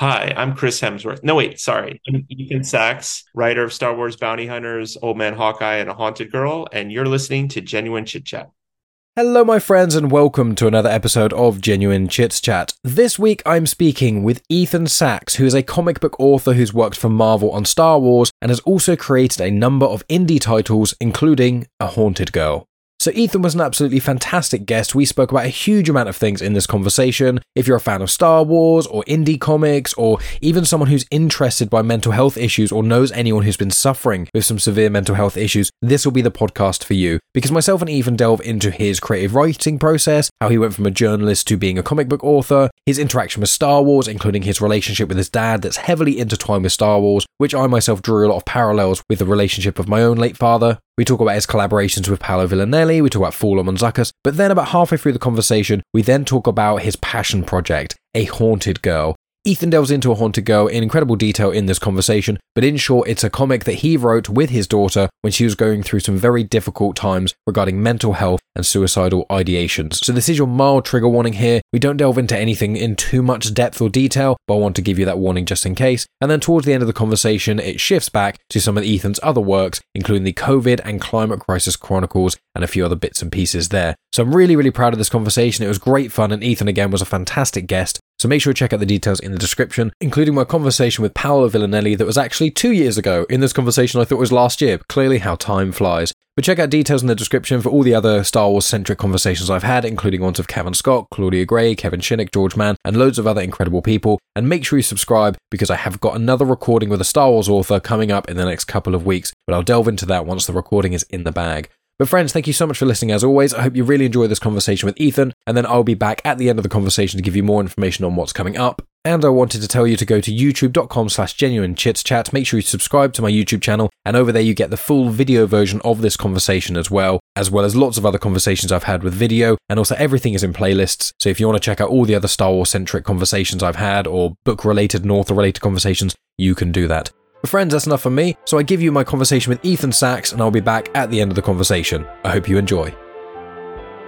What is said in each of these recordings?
Hi, I'm Chris Hemsworth. No, wait, sorry. I'm Ethan Sacks, writer of Star Wars Bounty Hunters, Old Man Hawkeye, and A Haunted Girl, and you're listening to Genuine Chit Chat. Hello, my friends, and welcome to another episode of Genuine Chits Chat. This week, I'm speaking with Ethan Sacks, who is a comic book author who's worked for Marvel on Star Wars and has also created a number of indie titles, including A Haunted Girl. So, Ethan was an absolutely fantastic guest. We spoke about a huge amount of things in this conversation. If you're a fan of Star Wars or indie comics, or even someone who's interested by mental health issues or knows anyone who's been suffering with some severe mental health issues, this will be the podcast for you. Because myself and Ethan delve into his creative writing process, how he went from a journalist to being a comic book author, his interaction with Star Wars, including his relationship with his dad that's heavily intertwined with Star Wars, which I myself drew a lot of parallels with the relationship of my own late father, we talk about his collaborations with Paolo Villanelli, we talk about on Zuckuss, but then about halfway through the conversation, we then talk about his passion project, A Haunted Girl, Ethan delves into A Haunted Girl in incredible detail in this conversation, but in short, it's a comic that he wrote with his daughter when she was going through some very difficult times regarding mental health and suicidal ideations. So, this is your mild trigger warning here. We don't delve into anything in too much depth or detail, but I want to give you that warning just in case. And then towards the end of the conversation, it shifts back to some of Ethan's other works, including the COVID and Climate Crisis Chronicles and a few other bits and pieces there. So, I'm really, really proud of this conversation. It was great fun, and Ethan again was a fantastic guest. So make sure to check out the details in the description, including my conversation with Paolo Villanelli that was actually two years ago. In this conversation, I thought was last year. Clearly, how time flies. But check out details in the description for all the other Star Wars centric conversations I've had, including ones of Cavan Scott, Claudia Gray, Kevin Shinick, George Mann, and loads of other incredible people. And make sure you subscribe because I have got another recording with a Star Wars author coming up in the next couple of weeks, but I'll delve into that once the recording is in the bag. But friends, thank you so much for listening as always. I hope you really enjoy this conversation with Ethan, and then I'll be back at the end of the conversation to give you more information on what's coming up. And I wanted to tell you to go to youtube.com slash genuine chits chat. Make sure you subscribe to my YouTube channel, and over there you get the full video version of this conversation as well, as well as lots of other conversations I've had with video, and also everything is in playlists. So if you want to check out all the other Star Wars centric conversations I've had, or book related and author related conversations, you can do that. But friends, that's enough for me, so I give you my conversation with Ethan Sacks, and I'll be back at the end of the conversation. I hope you enjoy.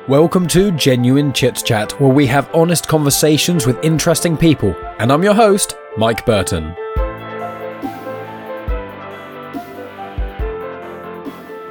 Welcome to Genuine Chit Chat, where we have honest conversations with interesting people, and I'm your host, Mike Burton.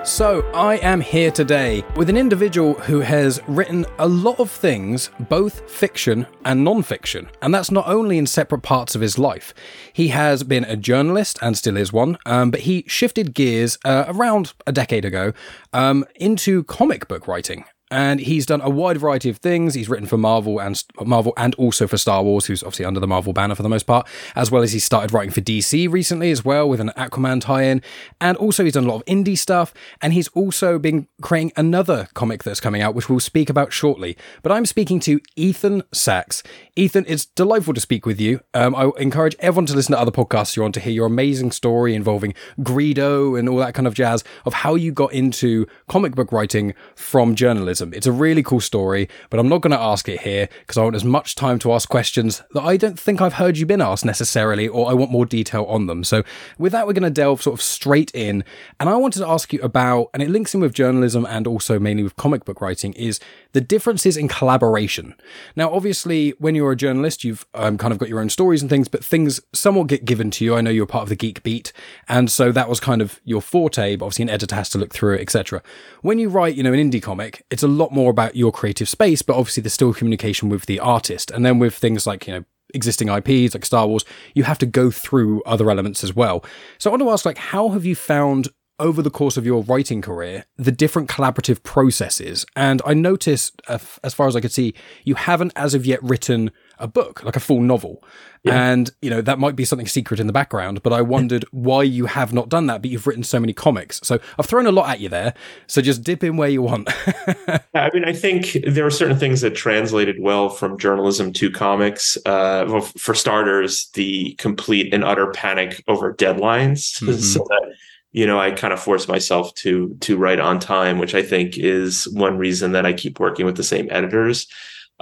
So, I am here today with an individual who has written a lot of things, both fiction and non fiction, and that's not only in separate parts of his life. He has been a journalist and still is one, um, but he shifted gears uh, around a decade ago um, into comic book writing and he's done a wide variety of things. He's written for Marvel and Marvel and also for Star Wars, who's obviously under the Marvel banner for the most part, as well as he started writing for DC recently as well with an Aquaman tie-in, and also he's done a lot of indie stuff, and he's also been creating another comic that's coming out, which we'll speak about shortly. But I'm speaking to Ethan Sacks. Ethan, it's delightful to speak with you. Um, I encourage everyone to listen to other podcasts you're on to hear your amazing story involving Greedo and all that kind of jazz of how you got into comic book writing from journalism. It's a really cool story, but I'm not going to ask it here because I want as much time to ask questions that I don't think I've heard you been asked necessarily, or I want more detail on them. So, with that, we're going to delve sort of straight in. And I wanted to ask you about, and it links in with journalism and also mainly with comic book writing, is the differences in collaboration. Now, obviously, when you're a journalist, you've um, kind of got your own stories and things, but things somewhat get given to you. I know you're part of the Geek Beat, and so that was kind of your forte, but obviously an editor has to look through it, etc. When you write, you know, an indie comic, it's a lot more about your creative space, but obviously there's still communication with the artist. And then with things like, you know, existing IPs like Star Wars, you have to go through other elements as well. So I want to ask, like, how have you found over the course of your writing career the different collaborative processes. And I noticed, uh, as far as I could see, you haven't as of yet written a book, like a full novel. Yeah. And, you know, that might be something secret in the background, but I wondered why you have not done that, but you've written so many comics. So I've thrown a lot at you there. So just dip in where you want. I mean, I think there are certain things that translated well from journalism to comics. Uh, well, for starters, the complete and utter panic over deadlines. Mm-hmm. So that you know i kind of force myself to to write on time which i think is one reason that i keep working with the same editors.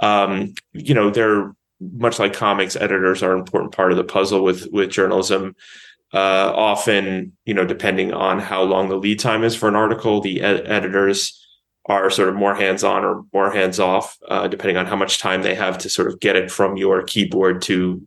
Um, you know they're much like comics editors are an important part of the puzzle with with journalism. Uh, often you know depending on how long the lead time is for an article the ed- editors are sort of more hands on or more hands off uh, depending on how much time they have to sort of get it from your keyboard to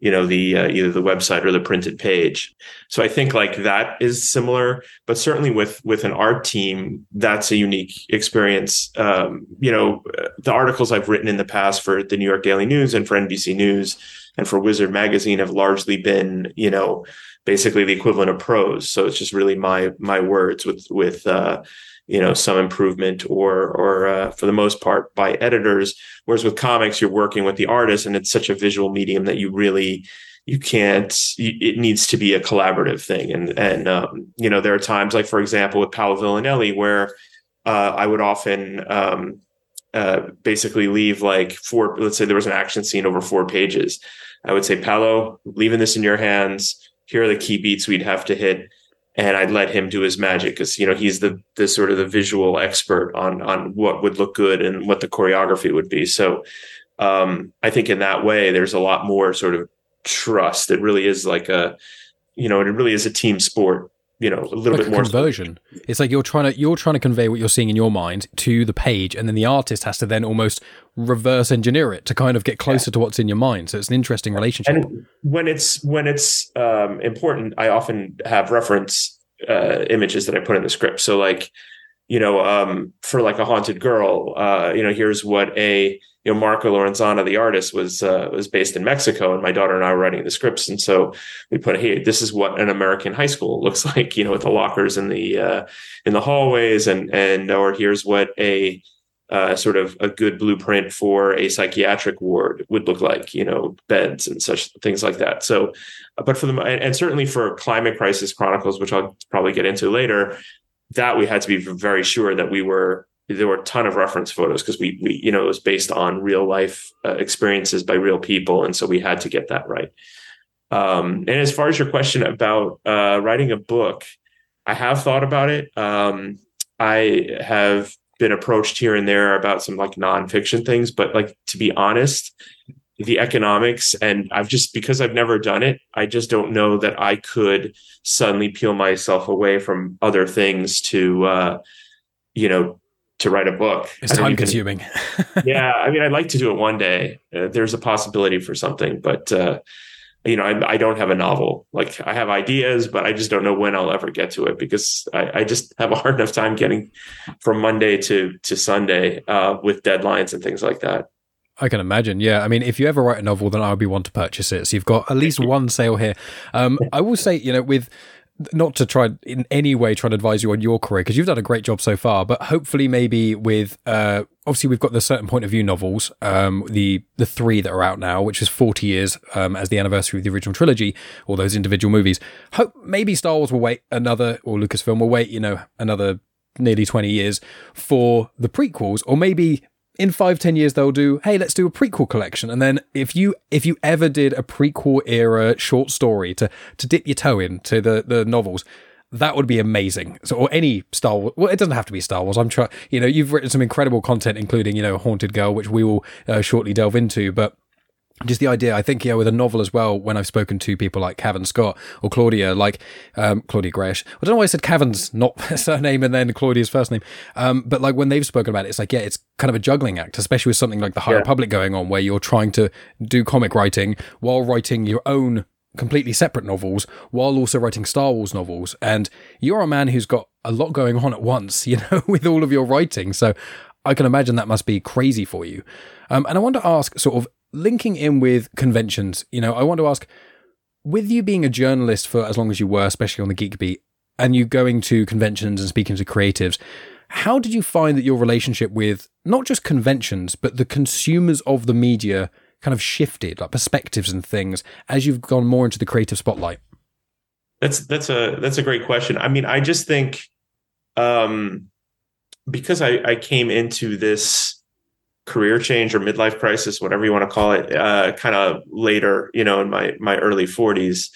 you know the uh, either the website or the printed page. So i think like that is similar but certainly with with an art team that's a unique experience. Um, you know the articles i've written in the past for the new york daily news and for nbc news and for wizard magazine have largely been you know basically the equivalent of prose. So it's just really my my words with with uh, you know some improvement or or uh, for the most part by editors. Whereas with comics you're working with the artist and it's such a visual medium that you really you can't it needs to be a collaborative thing. And and um, you know there are times like for example with paolo villanelli where uh, i would often um, uh, basically leave like four let's say there was an action scene over four pages. I would say paolo leaving this in your hands. Here are the key beats we'd have to hit and I'd let him do his magic because you know he's the the sort of the visual expert on on what would look good and what the choreography would be. So um, I think in that way, there's a lot more sort of trust. It really is like a you know, it really is a team sport. You know, a little like bit a more conversion. It's like you're trying to you're trying to convey what you're seeing in your mind to the page, and then the artist has to then almost reverse engineer it to kind of get closer yeah. to what's in your mind. So it's an interesting relationship. And when it's when it's um, important, I often have reference uh, images that I put in the script. So like, you know, um, for like a haunted girl, uh, you know, here's what a you know Marco Lorenzana, the artist, was uh, was based in Mexico, and my daughter and I were writing the scripts, and so we put, hey, this is what an American high school looks like, you know, with the lockers in the uh, in the hallways, and and or here's what a uh, sort of a good blueprint for a psychiatric ward would look like, you know, beds and such things like that. So, but for them, and certainly for Climate Crisis Chronicles, which I'll probably get into later, that we had to be very sure that we were there were a ton of reference photos because we, we you know it was based on real life uh, experiences by real people and so we had to get that right. Um, and as far as your question about uh, writing a book i have thought about it. Um, i have been approached here and there about some like nonfiction things but like to be honest the economics and I've just because I've never done it, I just don't know that I could suddenly peel myself away from other things to uh you know to write a book. It's time consuming. yeah, I mean I'd like to do it one day. Uh, there's a possibility for something, but uh you know, I, I, don't have a novel. Like I have ideas, but I just don't know when I'll ever get to it because I, I just have a hard enough time getting from Monday to to Sunday uh, with deadlines and things like that. I can imagine. Yeah. I mean, if you ever write a novel, then I'll be one to purchase it. So you've got at least one sale here. Um, I will say, you know, with not to try in any way try and advise you on your career because you've done a great job so far, but hopefully maybe with uh, obviously we've got the certain point of view novels, um, the the three that are out now, which is forty years um, as the anniversary of the original trilogy, or those individual movies. Hope maybe Star Wars will wait another, or Lucasfilm will wait, you know, another nearly 20 years for the prequels or maybe in five ten years they'll do hey let's do a prequel collection. And then if you if you ever did a prequel era short story to to dip your toe into the the novels that would be amazing. So or any star wars well it doesn't have to be star wars. I'm trying you know you've written some incredible content including you know haunted girl which we will uh, shortly delve into but just the idea, I think, yeah, with a novel as well, when I've spoken to people like Cavan Scott or Claudia, like um, Claudia Gresh, I don't know why I said Cavan's not surname and then Claudia's first name, um, but like when they've spoken about it, it's like, yeah, it's kind of a juggling act, especially with something like the High yeah. Republic going on, where you're trying to do comic writing while writing your own completely separate novels, while also writing Star Wars novels. And you're a man who's got a lot going on at once, you know, with all of your writing. So I can imagine that must be crazy for you. Um, and I want to ask, sort of, linking in with conventions, you know, I want to ask with you being a journalist for as long as you were, especially on the Geek Beat, and you going to conventions and speaking to creatives, how did you find that your relationship with not just conventions, but the consumers of the media kind of shifted, like perspectives and things, as you've gone more into the creative spotlight? That's that's a that's a great question. I mean, I just think um, because I, I came into this career change or midlife crisis, whatever you want to call it, uh, kind of later, you know, in my my early 40s.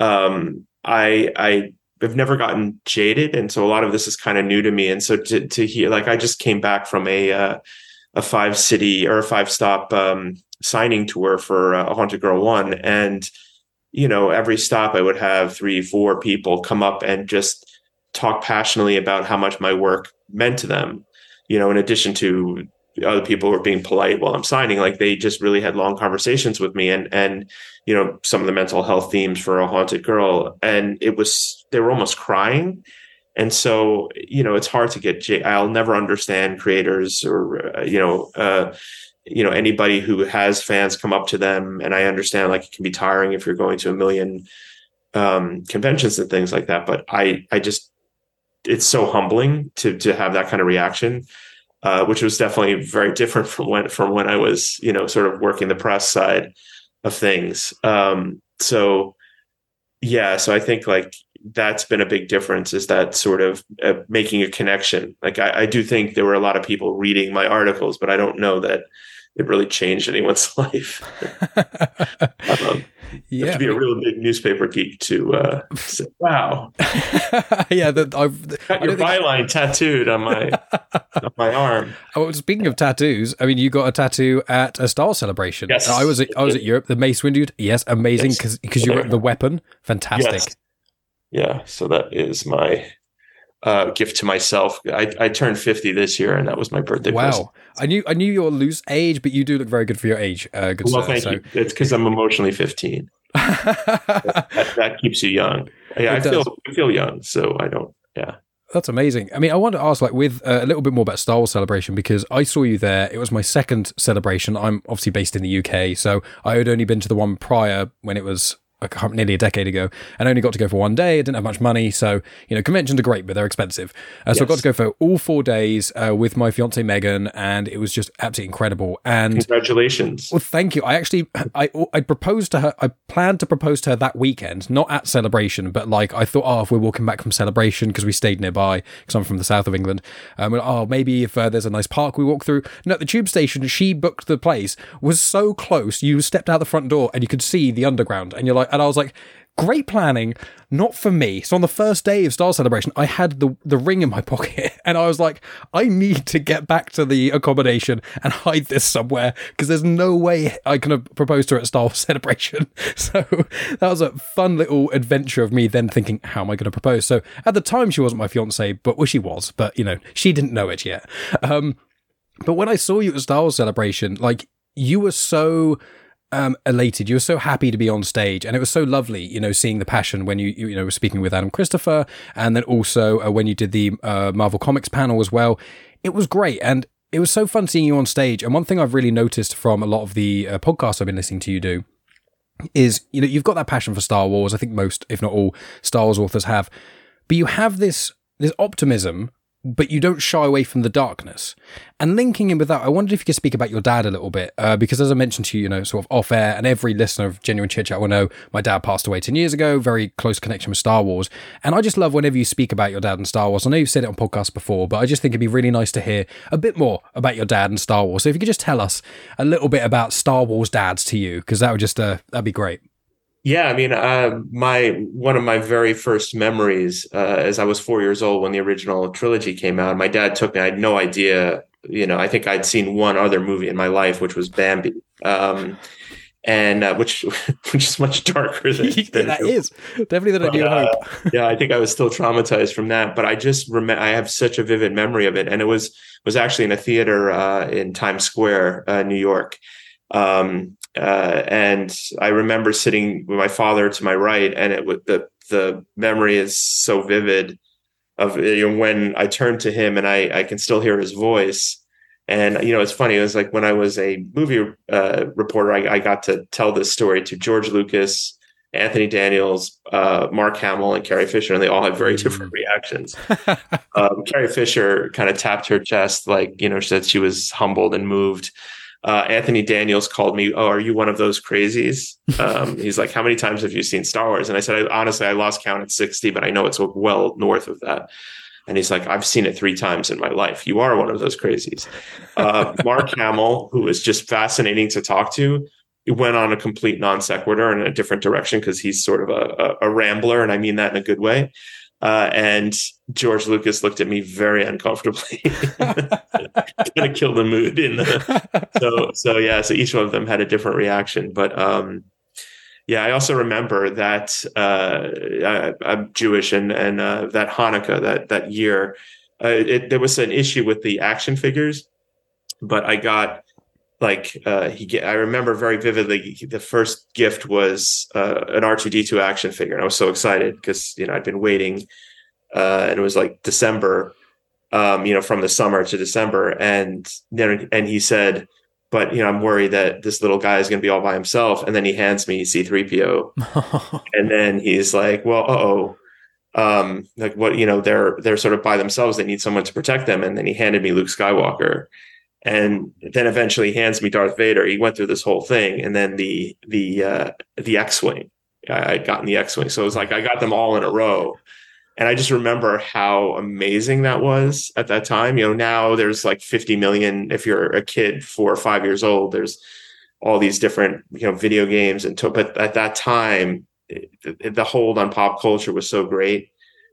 Um, I I have never gotten jaded, and so a lot of this is kind of new to me. And so to to hear, like, I just came back from a uh, a five city or a five stop um, signing tour for uh, Haunted Girl One, and you know, every stop I would have three, four people come up and just talk passionately about how much my work meant to them. You know, in addition to other people were being polite while I'm signing. Like they just really had long conversations with me and, and, you know, some of the mental health themes for a haunted girl. And it was, they were almost crying. And so, you know, it's hard to get, I'll never understand creators or, uh, you know, uh, you know, anybody who has fans come up to them. And I understand like it can be tiring if you're going to a million, um, conventions and things like that. But I, I just, it's so humbling to, to have that kind of reaction uh, which was definitely very different from when from when I was you know sort of working the press side of things. Um, so yeah, so I think like that's been a big difference is that sort of uh, making a connection. Like I, I, do think there were a lot of people reading my articles, but I don't know that it really changed anyone's life. um, yeah, have to be a real big newspaper geek to uh, say, "Wow, yeah." The, I've got your byline think... tattooed on my on my arm. Oh, speaking of tattoos, I mean, you got a tattoo at a Star Celebration. Yes, I was at, I was at Europe. The Mace Windu. Yes, amazing because yes. because you wrote the weapon. Fantastic. Yes. Yeah, so that is my uh, gift to myself. I, I turned 50 this year, and that was my birthday. Wow. Present. I knew I knew your loose age, but you do look very good for your age. Uh, good well, sir, thank so. you. It's because I'm emotionally 15. that, that, keeps you young. Yeah, I feel I feel young, so I don't. Yeah. That's amazing. I mean, I want to ask, like, with uh, a little bit more about Star Wars Celebration because I saw you there. It was my second celebration. I'm obviously based in the UK, so I had only been to the one prior when it was nearly a decade ago and only got to go for one day. I didn't have much money. So, you know, conventions are great, but they're expensive. Uh, so yes. I got to go for all four days uh, with my fiance Megan and it was just absolutely incredible. And congratulations. Well, thank you. I actually, I, I proposed to her, I planned to propose to her that weekend, not at celebration, but like I thought, oh, if we're walking back from celebration because we stayed nearby because I'm from the south of England, um, oh, maybe if uh, there's a nice park we walk through. No, the tube station, she booked the place was so close. You stepped out the front door and you could see the underground and you're like, and I was like, great planning, not for me. So on the first day of Star Celebration, I had the the ring in my pocket, and I was like, I need to get back to the accommodation and hide this somewhere because there's no way I can have proposed to her at Star Celebration. So that was a fun little adventure of me then thinking, how am I going to propose? So at the time, she wasn't my fiance, but well, she was, but you know, she didn't know it yet. Um, but when I saw you at Star Celebration, like you were so um, elated. You were so happy to be on stage, and it was so lovely, you know, seeing the passion when you you, you know were speaking with Adam Christopher, and then also uh, when you did the uh, Marvel Comics panel as well. It was great, and it was so fun seeing you on stage. And one thing I've really noticed from a lot of the uh, podcasts I've been listening to you do is, you know, you've got that passion for Star Wars. I think most, if not all, Star Wars authors have, but you have this this optimism but you don't shy away from the darkness. And linking in with that, I wondered if you could speak about your dad a little bit, uh, because as I mentioned to you, you know, sort of off air, and every listener of Genuine Chit Chat will know my dad passed away 10 years ago, very close connection with Star Wars. And I just love whenever you speak about your dad and Star Wars. I know you've said it on podcasts before, but I just think it'd be really nice to hear a bit more about your dad and Star Wars. So if you could just tell us a little bit about Star Wars dads to you, because that would just, uh, that'd be great. Yeah, I mean, uh, my one of my very first memories, uh, as I was four years old when the original trilogy came out, my dad took me. I had no idea. You know, I think I'd seen one other movie in my life, which was Bambi, um, and uh, which which is much darker than, than that is definitely than I do uh, hope. yeah, I think I was still traumatized from that, but I just remember I have such a vivid memory of it, and it was was actually in a theater uh, in Times Square, uh, New York. Um, uh, and I remember sitting with my father to my right, and it would the the memory is so vivid of you know, when I turned to him, and I I can still hear his voice. And you know, it's funny. It was like when I was a movie uh, reporter, I, I, got to tell this story to George Lucas, Anthony Daniels, uh, Mark Hamill, and Carrie Fisher, and they all had very mm. different reactions. um, Carrie Fisher kind of tapped her chest, like you know, she said she was humbled and moved uh, Anthony Daniels called me, "Oh, are you one of those crazies?" Um, he's like, "How many times have you seen Star Wars?" And I said, I, "Honestly, I lost count at sixty, but I know it's well north of that." And he's like, "I've seen it three times in my life. You are one of those crazies." Uh, Mark Hamill, who is just fascinating to talk to, went on a complete non sequitur in a different direction because he's sort of a, a, a rambler, and I mean that in a good way. Uh, and George Lucas looked at me very uncomfortably. Gonna kill the mood in the so so yeah. So each one of them had a different reaction, but um, yeah, I also remember that uh, I, am Jewish, and and uh, that Hanukkah that that year, uh, it, there was an issue with the action figures, but I got like uh, he. I remember very vividly. The first gift was uh, an R two D two action figure, and I was so excited because you know I'd been waiting, uh, and it was like December, um, you know, from the summer to December, and then and he said, "But you know, I'm worried that this little guy is going to be all by himself." And then he hands me C three PO, and then he's like, "Well, oh." Um, like what you know, they're they're sort of by themselves. They need someone to protect them. And then he handed me Luke Skywalker, and then eventually he hands me Darth Vader. He went through this whole thing, and then the the uh, the X wing. I had gotten the X wing, so it was like I got them all in a row, and I just remember how amazing that was at that time. You know, now there's like 50 million. If you're a kid, four or five years old, there's all these different you know video games, and to, but at that time, it, the hold on pop culture was so great.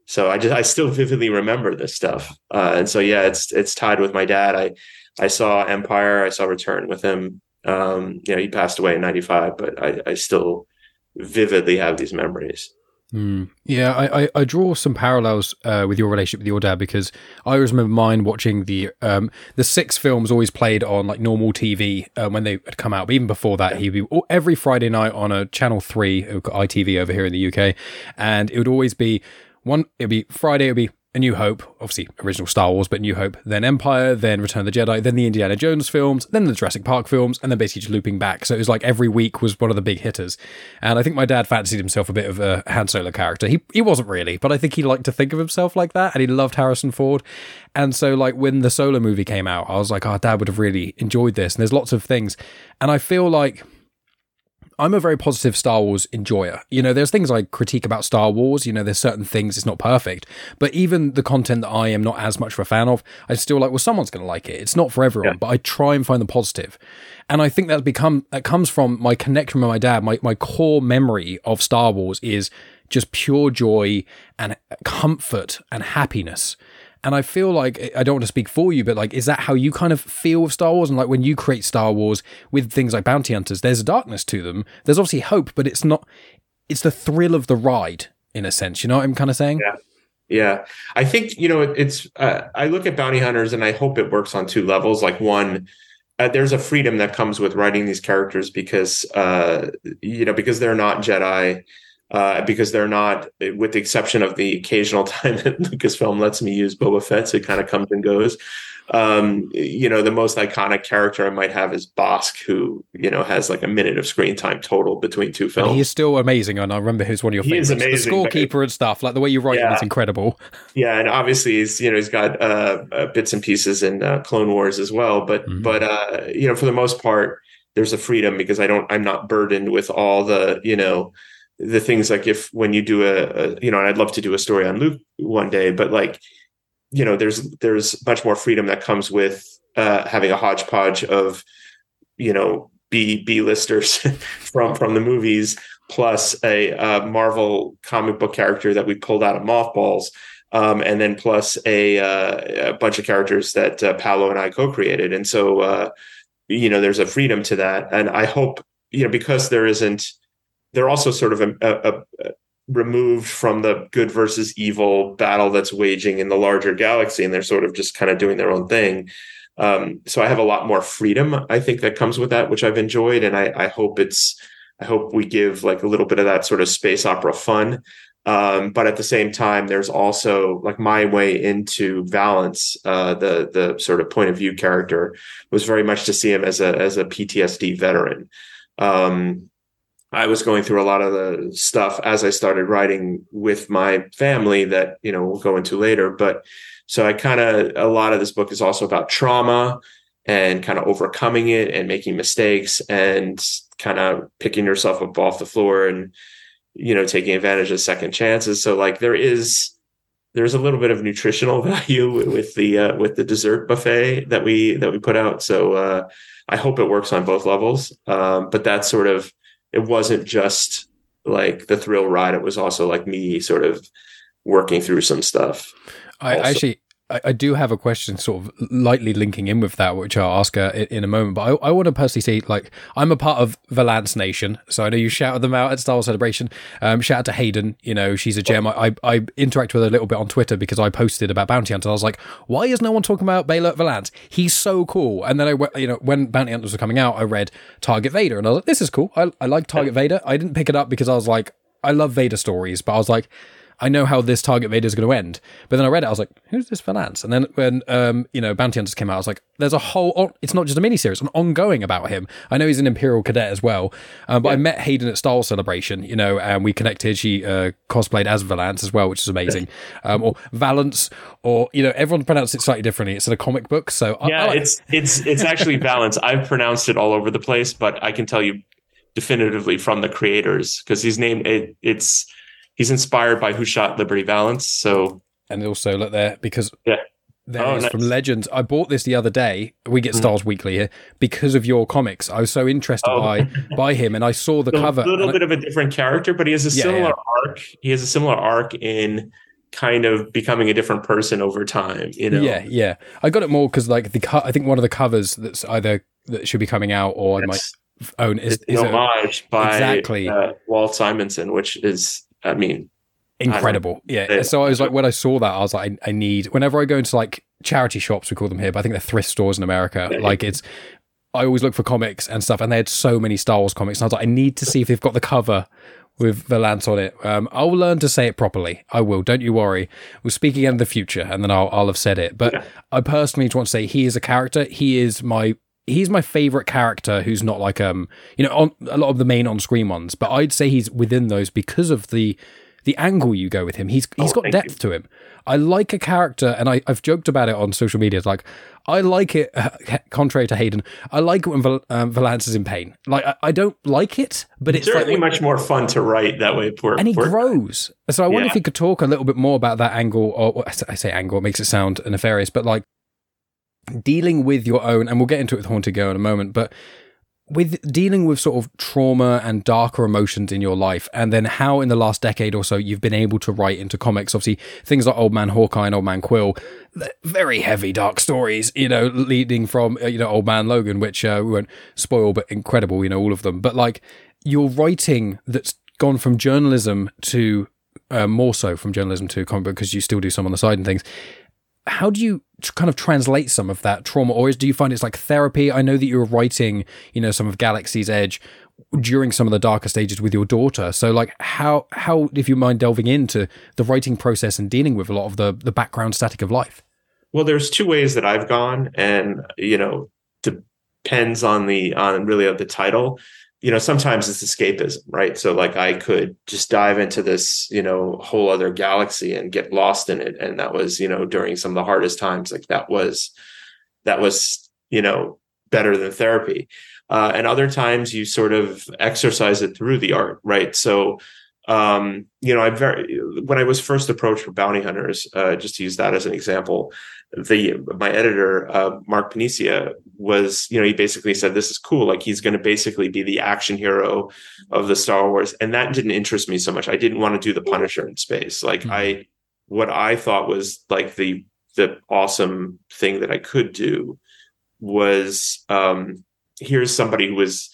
So I just I still vividly remember this stuff, uh, and so yeah, it's it's tied with my dad. I I saw Empire, I saw Return with him. Um, you know, he passed away in '95, but I, I still vividly have these memories. Mm. Yeah, I, I, I, draw some parallels uh, with your relationship with your dad because I always remember mine watching the um, the six films always played on like normal TV uh, when they had come out. But even before that, he'd be every Friday night on a Channel Three, ITV over here in the UK, and it would always be one. It'd be Friday. It'd be a New Hope, obviously original Star Wars, but New Hope, then Empire, then Return of the Jedi, then the Indiana Jones films, then the Jurassic Park films, and then basically just looping back. So it was like every week was one of the big hitters. And I think my dad fancied himself a bit of a Han Solo character. He he wasn't really, but I think he liked to think of himself like that, and he loved Harrison Ford. And so like when the Solo movie came out, I was like, oh, dad would have really enjoyed this. And there's lots of things, and I feel like I'm a very positive Star Wars enjoyer. You know, there's things I critique about Star Wars. You know, there's certain things it's not perfect, but even the content that I am not as much of a fan of, I still like. Well, someone's going to like it. It's not for everyone, yeah. but I try and find the positive. And I think that's become that comes from my connection with my dad. My my core memory of Star Wars is just pure joy and comfort and happiness. And I feel like I don't want to speak for you, but like, is that how you kind of feel with Star Wars? And like when you create Star Wars with things like bounty hunters, there's a darkness to them. There's obviously hope, but it's not. It's the thrill of the ride, in a sense. You know what I'm kind of saying? Yeah. Yeah, I think you know it's. Uh, I look at bounty hunters, and I hope it works on two levels. Like one, uh, there's a freedom that comes with writing these characters because uh, you know because they're not Jedi uh, because they're not, with the exception of the occasional time that Lucasfilm lets me use Boba Fett, so it kind of comes and goes. Um, you know, the most iconic character I might have is Bossk, who you know has like a minute of screen time total between two films. He's still amazing, and I remember who's one of your he favorites. Amazing, the scorekeeper and stuff, like the way you write yeah. him is incredible. Yeah, and obviously he's you know he's got uh, uh, bits and pieces in uh, Clone Wars as well, but mm-hmm. but uh, you know for the most part, there's a freedom because I don't I'm not burdened with all the you know the things like if when you do a, a, you know and i'd love to do a story on luke one day but like you know there's there's much more freedom that comes with uh, having a hodgepodge of you know b b listers from from the movies plus a, a, marvel comic book character that we pulled out of mothballs um, and then plus a, uh, a bunch of characters that uh, Paolo and I co-created, and so uh, you know there's a freedom to that, and I hope you know because there isn't they're also sort of a, a, a removed from the good versus evil battle that's waging in the larger galaxy and they're sort of just kind of doing their own thing. Um, so i have a lot more freedom i think that comes with that which i've enjoyed and I, I, hope it's i hope we give like a little bit of that sort of space opera fun. Um, but at the same time there's also like my way into valance uh, the the sort of point of view character was very much to see him as a as a ptsd veteran. Um, I was going through a lot of the stuff as I started writing with my family that, you know, we'll go into later. But so I kind of, a lot of this book is also about trauma and kind of overcoming it and making mistakes and kind of picking yourself up off the floor and, you know, taking advantage of second chances. So like there is, there's a little bit of nutritional value with the, uh, with the dessert buffet that we, that we put out. So, uh, I hope it works on both levels. Um, but that's sort of, it wasn't just like the thrill ride. It was also like me sort of working through some stuff. I also. actually I, I, do have a question sort of lightly linking in with that, which I'll ask her in, in a moment. But I, I want to personally see, like, I'm a part of Valance Nation. So I know you shouted them out at Star Wars Celebration. Um, shout out to Hayden. You know, she's a gem. I, I, I, interact with her a little bit on Twitter because I posted about Bounty Hunters. I was like, why is no one talking about Beilert Valance? He's so cool. And then I, you know, when Bounty Hunters were coming out, I read Target Vader and I was like, this is cool. I, I like Target Vader. I didn't pick it up because I was like, I love Vader stories, but I was like, I know how this Target Vader is going to end. But then I read it, I was like, who's this Valance? And then when um, you know Bounty Hunters came out, I was like, there's a whole. It's not just a miniseries, an ongoing about him. I know he's an Imperial cadet as well. Um, but yeah. I met Hayden at Star Wars Celebration, you know, and we connected. She uh, cosplayed as Valance as well, which is amazing. Um, or Valance, or you know, everyone pronounced it slightly differently. It's in a comic book, so yeah, I, I like- it's it's it's actually Valance. I've pronounced it all over the place, but I can tell you definitively from the creators because his name it, it's he's inspired by Who Shot Liberty Valance. So and also look there because yeah. There oh, nice. from Legends. I bought this the other day. We get mm. Stars. Weekly here because of your comics. I was so interested oh. by by him, and I saw the cover. A little bit I, of a different character, but he has a yeah, similar yeah. arc. He has a similar arc in kind of becoming a different person over time. You know? Yeah, yeah. I got it more because like the co- I think one of the covers that's either that should be coming out or that's, I might own is, is homage a, by exactly uh, Walt Simonson, which is I mean, incredible. I yeah. So I was like, when I saw that, I was like, I, I, need, whenever I go into like charity shops, we call them here, but I think they're thrift stores in America. Yeah. Like it's, I always look for comics and stuff, and they had so many Star Wars comics. And I was like, I need to see if they've got the cover with Valance on it. Um, I'll learn to say it properly. I will. Don't you worry. We'll speak again in the future, and then I'll, I'll have said it. But yeah. I personally just want to say he is a character. He is my he's my favorite character who's not like um you know on a lot of the main on screen ones but i'd say he's within those because of the the angle you go with him he's he's oh, got depth you. to him i like a character and I, i've joked about it on social media like i like it uh, contrary to hayden i like it when Val, um, valance is in pain like I, I, don't like it but it's, it's certainly like, much more fun to write that way poor, and he poor grows so i wonder yeah. if he could talk a little bit more about that angle or i say angle it makes it sound nefarious but like dealing with your own, and we'll get into it with Haunted Girl in a moment, but with dealing with sort of trauma and darker emotions in your life, and then how in the last decade or so you've been able to write into comics. Obviously, things like Old Man Hawkeye and Old Man Quill, very heavy, dark stories, you know, leading from, uh, you know, Old Man Logan, which uh, we won't spoil, but incredible, you know, all of them. But like your writing that's gone from journalism to uh, more so from journalism to comic because you still do some on the side and things how do you kind of translate some of that trauma? Or do you find it's like therapy? I know that you were writing you know some of galaxy's edge during some of the darker stages with your daughter. So like how how if you mind delving into the writing process and dealing with a lot of the the background static of life? Well there's two ways that i've gone and you know depends on the on really of the title you know sometimes it's escapism right? So like i could just dive into this you know whole other galaxy and get lost in it. And that was you know during some of the hardest times like that was that was you know better than therapy. Uh, and other times you sort of exercise it through the art right? So um, you know, I very when I was first approached for bounty hunters, uh, just to use that as an example, the my editor uh, Mark Paniccia was, you know, he basically said this is cool, like he's going to basically be the action hero of the Star Wars, and that didn't interest me so much. I didn't want to do the Punisher in space. Like mm-hmm. I, what I thought was like the the awesome thing that I could do was um, here's somebody who was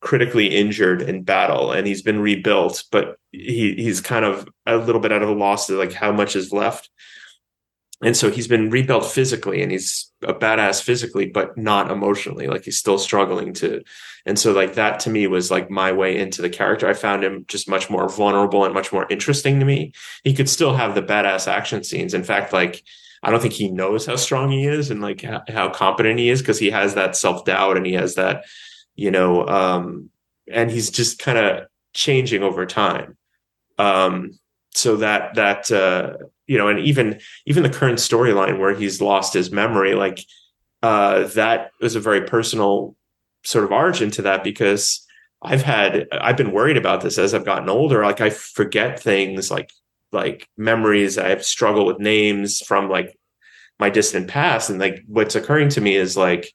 critically injured in battle and he's been rebuilt, but he he's kind of a little bit out of a loss to like how much is left. And so he's been rebuilt physically and he's a badass physically, but not emotionally. Like he's still struggling to. And so like that to me was like my way into the character. I found him just much more vulnerable and much more interesting to me. He could still have the badass action scenes. In fact, like I don't think he knows how strong he is and like how competent he is because he has that self doubt and he has that you know, um, and he's just kind of changing over time. Um, so that that uh, you know, and even even the current storyline where he's lost his memory, like uh, that was a very personal sort of origin to that because I've had I've been worried about this as I've gotten older. Like I forget things like like memories. I've struggled with names from like my distant past, and like what's occurring to me is like,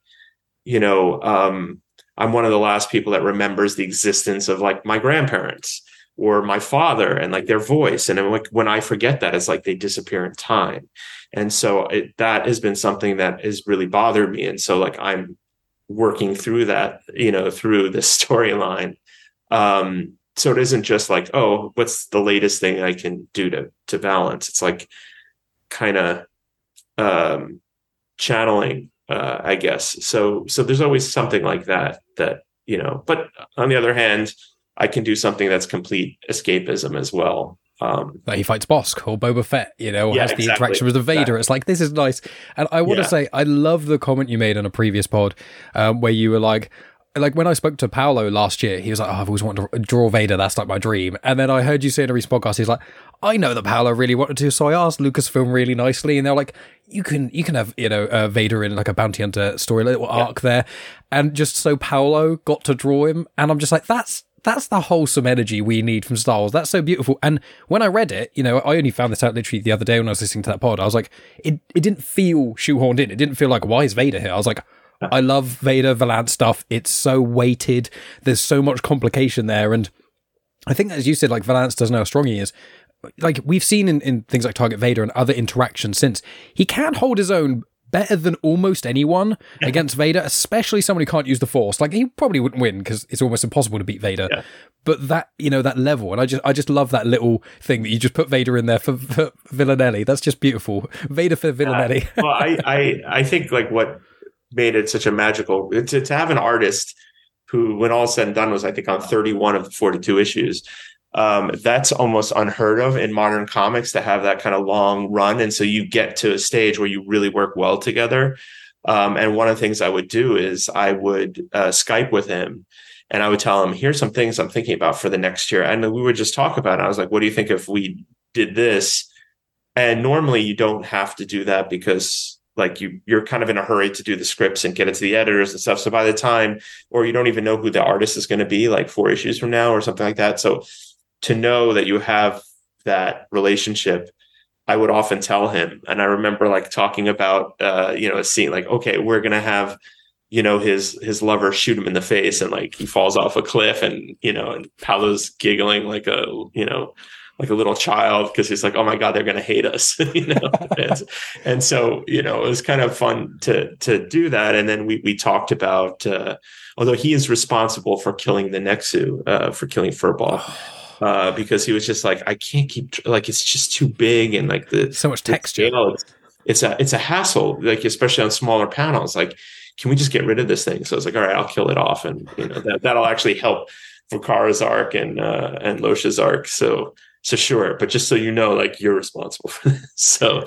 you know, um, I'm one of the last people that remembers the existence of like my grandparents or my father and like their voice. And like when I forget that, it's like they disappear in time. And so it, that has been something that has really bothered me. And so like I'm working through that, you know, through this storyline. Um, so it isn't just like, oh, what's the latest thing I can do to to Valance? It's like kind of um, channeling, uh, I guess. So so there's always something like that that you know. But on the other hand, I can do something that's complete escapism as well. Um, like he fights Bossk or Boba Fett, you know, or yeah, has the exactly. interaction with the Vader. Exactly. It's like this is nice, and I want yeah. to say I love the comment you made on a previous pod um, where you were like, like when I spoke to Paolo last year, he was like, oh, I've always wanted to draw Vader. That's like my dream. And then I heard you say in a recent podcast, he's like, I know that Paolo really wanted to. So I asked Lucasfilm really nicely. And they're like, you can, you can have, you know, uh, Vader in like a bounty hunter story, little yeah. arc there. And just so Paolo got to draw him. And I'm just like, that's, that's the wholesome energy we need from Star Wars. That's so beautiful. And when I read it, you know, I only found this out literally the other day when I was listening to that pod. I was like, it, it didn't feel shoehorned in. It didn't feel like, why is Vader here? I was like, I love Vader Valance stuff. It's so weighted. There's so much complication there. And I think, as you said, like Valance doesn't know how strong he is. Like we've seen in, in things like Target Vader and other interactions since, he can hold his own better than almost anyone yeah. against Vader, especially someone who can't use the Force. Like he probably wouldn't win because it's almost impossible to beat Vader. Yeah. But that you know that level, and I just I just love that little thing that you just put Vader in there for, for Villanelli. That's just beautiful. Vader for uh, Villanelli. well, I, I I think like what made it such a magical to, to have an artist who, when all said and done, was I think on 31 of the 42 issues. Um, that's almost unheard of in modern comics to have that kind of long run. And so you get to a stage where you really work well together. Um, and one of the things I would do is I would uh, Skype with him and I would tell him, here's some things I'm thinking about for the next year. And we would just talk about it. I was like, what do you think if we did this? And normally you don't have to do that because like you you're kind of in a hurry to do the scripts and get it to the editors and stuff. So by the time or you don't even know who the artist is going to be like four issues from now or something like that. So to know that you have that relationship i would often tell him. And i remember like talking about uh you know a scene like okay we're going to have you know his his lover shoot him in the face and like he falls off a cliff and you know and Paolo's giggling like a you know like a little child because he's like, oh my god, they're going to hate us, you know. and, and, so you know, it was kind of fun to to do that. And then we we talked about uh, although he is responsible for killing the Nexu, uh, for killing Furball. Uh, because he was just like, I can't keep like it's just too big and like the so much texture. it's, it's a it's a hassle, like especially on smaller panels. Like, can we just get rid of this thing? So I was like, all right, I'll kill it off, and you know that that'll actually help for Kara's arc and uh, and Losha's arc. So so sure, but just so you know, like you're responsible for this. So,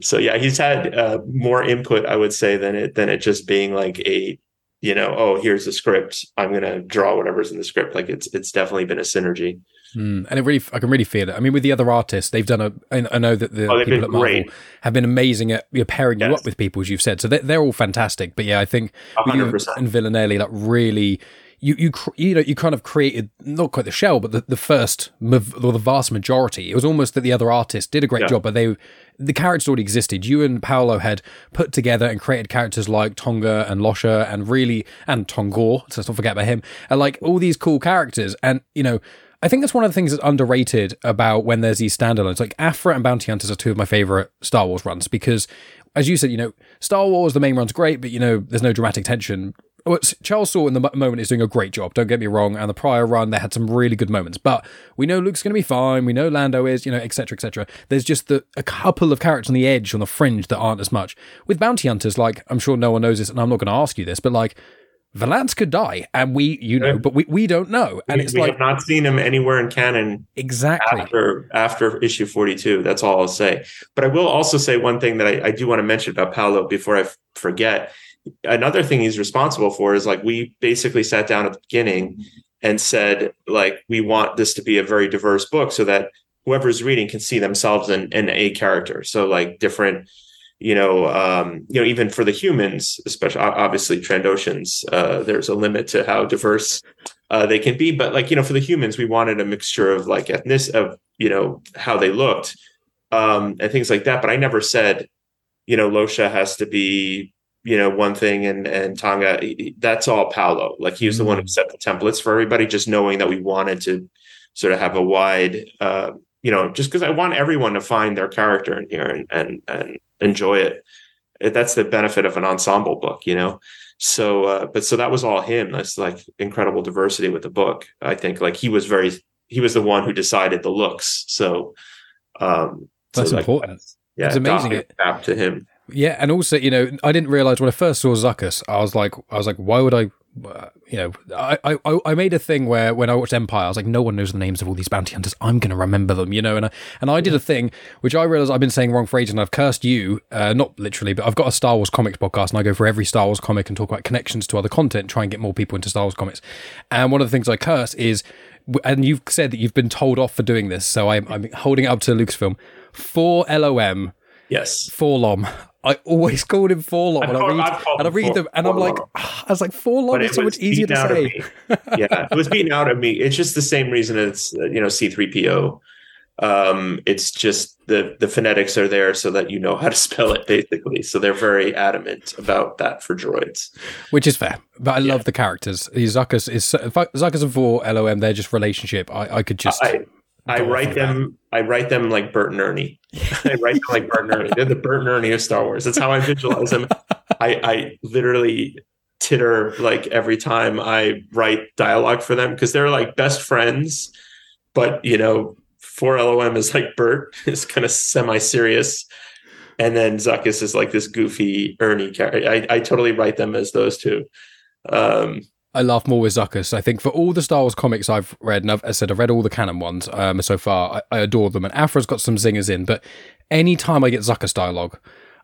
so yeah, he's had uh, more input, I would say, than it than it just being like a, you know, oh, here's the script. I'm gonna draw whatever's in the script. Like it's it's definitely been a synergy. Mm, and it really, I can really feel it. I mean, with the other artists, they've done a. I know that the oh, people at Marvel great. have been amazing at you know, pairing yes. you up with people, as you've said. So they're, they're all fantastic. But yeah, I think 100%. and Villanelli, like really you you you know you kind of created not quite the shell, but the, the first or the vast majority. It was almost that the other artists did a great yeah. job, but they the characters already existed. You and Paolo had put together and created characters like Tonga and Losha and really and Tongor. So let's not forget about him. And like all these cool characters, and you know. I think that's one of the things that's underrated about when there's these standalones. Like Aphra and Bounty Hunters are two of my favorite Star Wars runs because, as you said, you know, Star Wars the main run's great, but you know, there's no dramatic tension Charles Soule in the moment is doing a great job. Don't get me wrong. And the prior run, they had some really good moments. But we know Luke's going to be fine. We know Lando is, you know, etc., etc. There's just the, a couple of characters on the edge, on the fringe, that aren't as much. With bounty hunters, like I'm sure no one knows this, and I'm not going to ask you this, but like Valance could die, and we, you know, but we, we don't know. And we, it's we like have not seen him anywhere in canon exactly after after issue forty two. That's all I'll say. But I will also say one thing that I, I do want to mention about Paolo before I f- forget another thing he's responsible for is like we basically sat down at the beginning and said like we want this to be a very diverse book so that whoever's reading can see themselves in, in a character. So like different you know um you know even for the humans especially obviously trandoshans uh there's a limit to how diverse uh they can be. But like you know for the humans we wanted a mixture of like ethnic of you know how they looked um and things like that. But i never said you know losha has to be you know one thing and and Tonga that's all Paolo like he was mm-hmm. the one who mm. set the templates for everybody just knowing that we wanted to sort of have a wide, uh, you know, just because I want everyone to find their character in here and and and enjoy it. That's the benefit of an ensemble book, you know. So, uh, but so that was all him. That's like incredible diversity with the book. I think like he was very, he was the one who decided the looks. So, um, that's so important. Like, yeah, it's amazing. It to him. Yeah, and also, you know, I didn't realize when I first saw Zuckuss, I was like, I was like, why would I? Uh, you know, I, I I made a thing where when I watched Empire, I was like, no one knows the names of all these bounty hunters. I'm going to remember them, you know. And I, and I did a thing which I realized I've been saying wrong for ages, and I've cursed you, uh, not literally, but I've got a Star Wars comics podcast, and I go for every Star Wars comic and talk about connections to other content, try and get more people into Star Wars comics. And one of the things I curse is, and you've said that you've been told off for doing this, so I'm, I'm holding it up to Lucasfilm 4-LOM. Yes. 4-LOM. I always called him Forlom when I read and I read them and I'm like I was like Forlom is so much easier to say. yeah, it was beaten out of me. It's just the same reason it's uh, you know C3PO. Um, it's just the the phonetics are there so that you know how to spell it basically. So they're very adamant about that for droids, which is fair. But I yeah. love the characters. Zuckuss is Zuckuss and 4-LOM. They're just relationship. I, I could just. I, I write them. That. I write them like Bert and Ernie. I write them like Bert and Ernie. They're the Bert and Ernie of Star Wars. That's how I visualize them. I, I literally titter like every time I write dialogue for them because they're like best friends. But you know, 4-LOM is like Bert is kind of semi-serious, and then Zuckuss is like this goofy Ernie character. I, I totally write them as those two. Um, I laugh more with Zuckuss. I think for all the Star Wars comics I've read, and I've, I said I've read all the canon ones um, so far, I, I, adore them. And Aphra's got some zingers in, but anytime I get Zuckuss dialogue,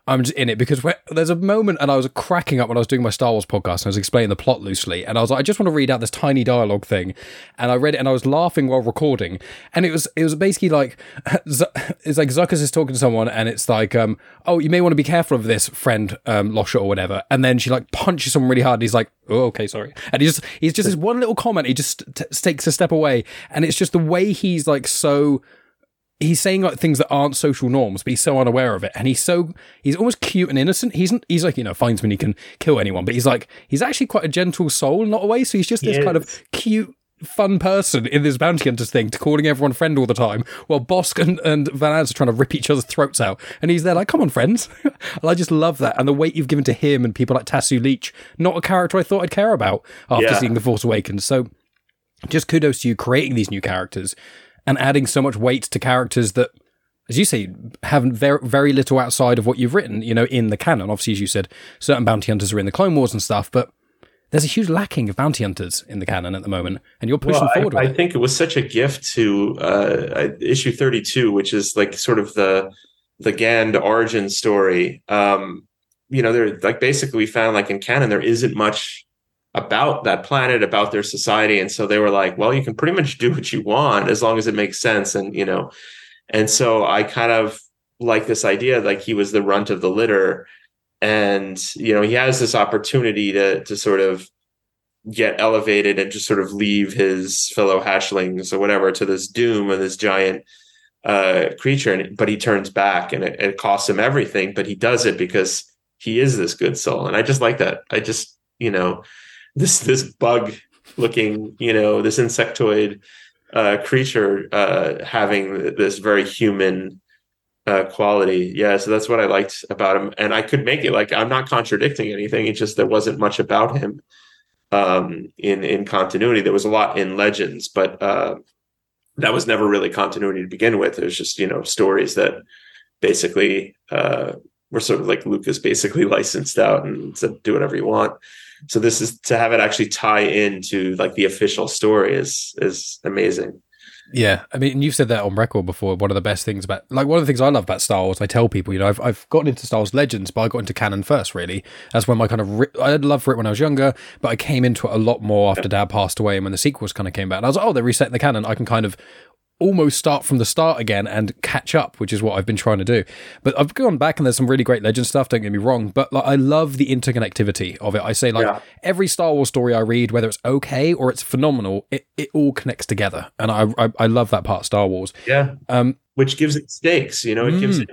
I'm just in it because there's a moment, and I was cracking up when I was doing my Star Wars podcast, and I was explaining the plot loosely, and I was like, I just want to read out this tiny dialogue thing, and I read it, and I was laughing while recording, and it was it was basically like it's like Zuckuss is talking to someone, and it's like, um, oh, you may want to be careful of this, friend, um, Losha or whatever, and then she like punches someone really hard, and he's like, oh, okay, sorry, and he just he's just this one little comment, he just t- takes a step away, and it's just the way he's like so he's saying like things that aren't social norms, but he's so unaware of it, and he's so he's almost cute and innocent. He's he's like you know finds when he can kill anyone, but he's like he's actually quite a gentle soul, not a way. So he's just this kind of cute. Fun person in this bounty hunters thing, to calling everyone friend all the time, while Bossk and, and Van are trying to rip each other's throats out, and he's there like, "Come on, friends!" and I just love that, and the weight you've given to him and people like Tasu Leech, not a character I thought I'd care about after yeah. seeing The Force Awakens. So, just kudos to you creating these new characters and adding so much weight to characters that, as you say, have very, very little outside of what you've written, you know, in the canon. Obviously, as you said, certain bounty hunters are in the Clone Wars and stuff, but there's a huge lacking of bounty hunters in the canon at the moment, and you're pushing well, forward. I, I think it was such a gift to uh, issue 32, which is like sort of the the Gand origin story. Um, you know, they're like basically we found like in canon there isn't much about that planet, about their society. And so they were like, well, you can pretty much do what you want as long as it makes sense. And, you know, and so I kind of like this idea, like he was the runt of the litter. And, you know, he has this opportunity to, to sort of get elevated and just sort of leave his fellow hatchlings or whatever to this doom of this giant uh, creature. And, but he turns back and it, it costs him everything, but he does it because he is this good soul. And I just like that. I just, you know, this this bug looking, you know, this insectoid uh, creature uh, having this very human uh, quality. Yeah, so that's what I liked about him, and I could make it like I'm not contradicting anything. It's just there wasn't much about him um, in in continuity. There was a lot in Legends, but uh, that was never really continuity to begin with. It was just you know stories that basically uh, were sort of like Lucas basically licensed out and said do whatever you want so this is to have it actually tie into like the official story is is amazing yeah, I mean, you've said that on record before. One of the best things about, like, one of the things I love about Star Wars, I tell people, you know, I've, I've gotten into Star Wars Legends, but I got into canon first, really. That's when my kind of, ri- I had love for it when I was younger, but I came into it a lot more after Dad passed away and when the sequels kind of came back. And I was like, oh, they're resetting the canon. I can kind of almost start from the start again and catch up, which is what I've been trying to do. But I've gone back and there's some really great legend stuff. Don't get me wrong, but like, I love the interconnectivity of it. I say like yeah. every Star Wars story I read, whether it's okay or it's phenomenal, it, it all connects together, and I, I, I love that part of Star Wars. Yeah, um, which gives it stakes. You know, it mm. gives it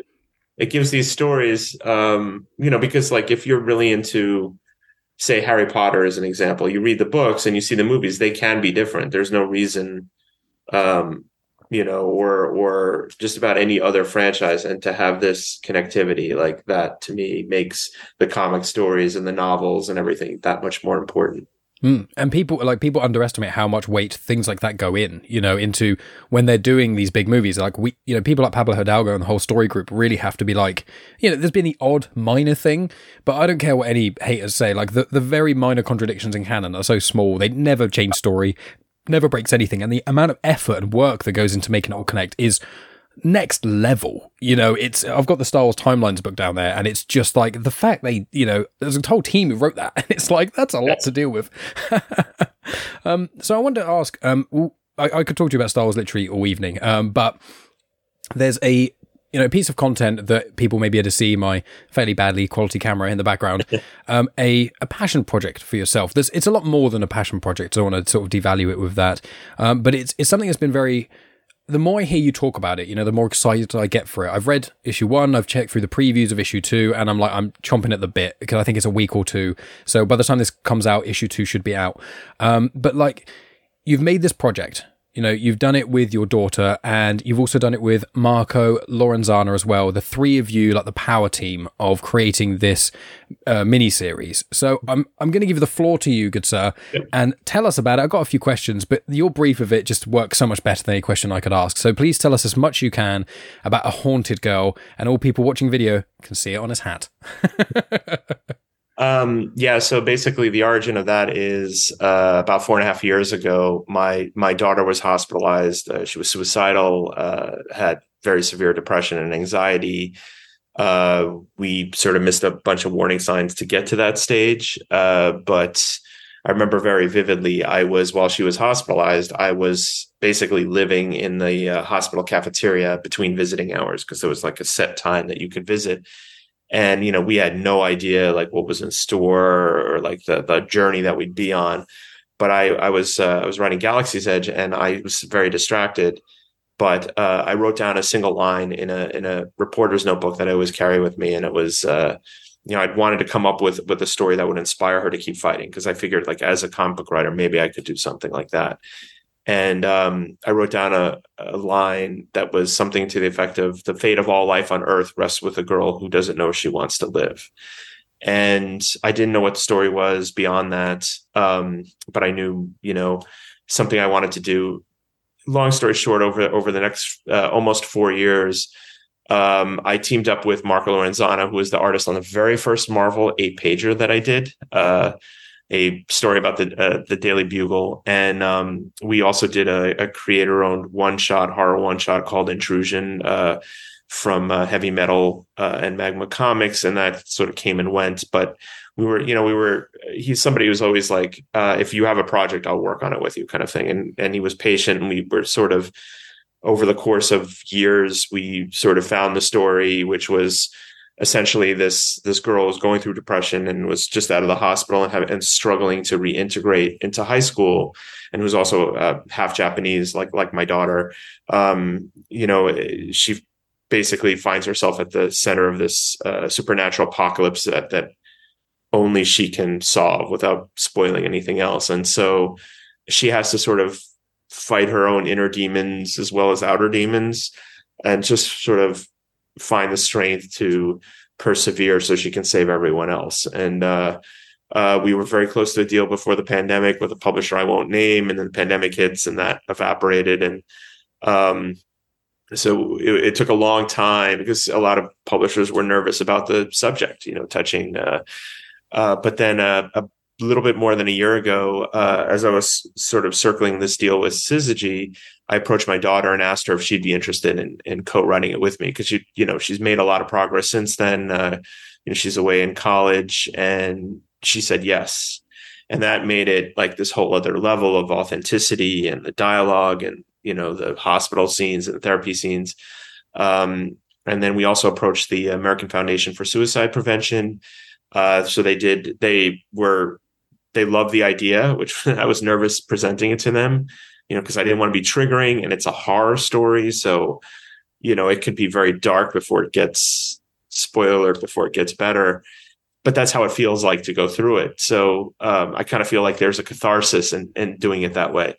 it gives these stories. Um, you know, because like if you're really into say Harry Potter as an example, you read the books and you see the movies, they can be different. There's no reason um, you know, or or just about any other franchise, and to have this connectivity like that to me makes the comic stories and the novels and everything that much more important. Mm. And people like people underestimate how much weight things like that go in, you know, into when they're doing these big movies. Like we, you know, people like Pablo Hidalgo and the whole story group really have to be like, you know, there's been the odd minor thing, but I don't care what any haters say. Like the the very minor contradictions in canon are so small; they never change story, never breaks anything, and the amount of effort and work that goes into making it all connect is next level. You know, it's I've got the Star Wars timelines book down there, and it's just like the fact they, you know, there's a whole team who wrote that, and it's like that's a lot to deal with. um, so I wanted to ask, um, I, I, could talk to you about Star Wars literally all evening, um, but there's a you know piece of content that people may be able to see my fairly badly quality camera in the background um, a, a passion project for yourself There's, it's a lot more than a passion project so i want to sort of devalue it with that um, but it's, it's something that's been very the more I hear you talk about it, you know, the more excited I get for it. I've read issue one, I've checked through the previews of issue two, and I'm like, I'm chomping at the bit because I think it's a week or two. So by the time this comes out, issue two should be out. Um, but like, you've made this project you know, you've done it with your daughter and you've also done it with Marco Lorenzana as well. The three of you, like the power team of creating this uh, mini series. So I'm, I'm going to give the floor to you, good sir, yep. and tell us about it. I've got a few questions, but your brief of it just works so much better than any question I could ask. So please tell us as much you can about a haunted girl and all people watching video can see it on his hat. Um, yeah, so basically, the origin of that is uh, about four and a half years ago. My my daughter was hospitalized. Uh, she was suicidal, uh, had very severe depression and anxiety. Uh, we sort of missed a bunch of warning signs to get to that stage, uh, but I remember very vividly. I was while she was hospitalized. I was basically living in the uh, hospital cafeteria between visiting hours because there was like a set time that you could visit and you know we had no idea like what was in store or like the the journey that we'd be on. But i i was uh, i was writing galaxy's edge and i was very distracted. But uh, i wrote down a single line in a in a reporter's notebook that i always carry with me. And it was uh, you know i'd wanted to come up with with a story that would inspire her to keep fighting because i figured like as a comic book writer maybe i could do something like that and um, I wrote down a, a, line that was something to the effect of the fate of all life on earth rests with a girl who doesn't know she wants to live. And I didn't know what the story was beyond that. Um, but I knew, you know, something I wanted to do. Long story short, over, over the next uh, almost four years, um, I teamed up with Marco Lorenzana, who was the artist on the very first Marvel eight pager that I did. Uh, a story about the uh, the Daily Bugle, and um, we also did a, a creator owned one shot horror one shot called Intrusion uh, from uh, Heavy Metal uh, and Magma Comics, and that sort of came and went. But we were, you know, we were. He's somebody who's always like, uh, if you have a project, I'll work on it with you, kind of thing. And and he was patient, and we were sort of over the course of years, we sort of found the story, which was essentially this this girl was going through depression and was just out of the hospital and, have, and struggling to reintegrate into high school and was also uh, half Japanese like like my daughter. Um, you know she basically finds herself at the center of this uh, supernatural apocalypse that that only she can solve without spoiling anything else. And so she has to sort of fight her own inner demons as well as outer demons and just sort of find the strength to persevere so she can save everyone else. And uh, uh, we were very close to a deal before the pandemic with a publisher I won't name, and then the pandemic hits and that evaporated. And um, so it, it, took a long time because a lot of publishers were nervous about the subject, you know, touching. Uh, uh but then uh, a little bit more than a year ago, uh, as I was sort of circling this deal with Syzygy, I approached my daughter and asked her if she'd be interested in, in co-writing it with me because she, you know, she's made a lot of progress since then. Uh, you know, she's away in college, and she said yes, and that made it like this whole other level of authenticity and the dialogue and you know the hospital scenes and the therapy scenes. Um, and then we also approached the American Foundation for Suicide Prevention. Uh, so they did. They were they loved the idea, which I was nervous presenting it to them, you know, because I didn't want to be triggering and it's a horror story. So, you know, it could be very dark before it gets spoiler before it gets better. But that's how it feels like to go through it. So um, I kind of feel like there's a catharsis in, in doing it that way.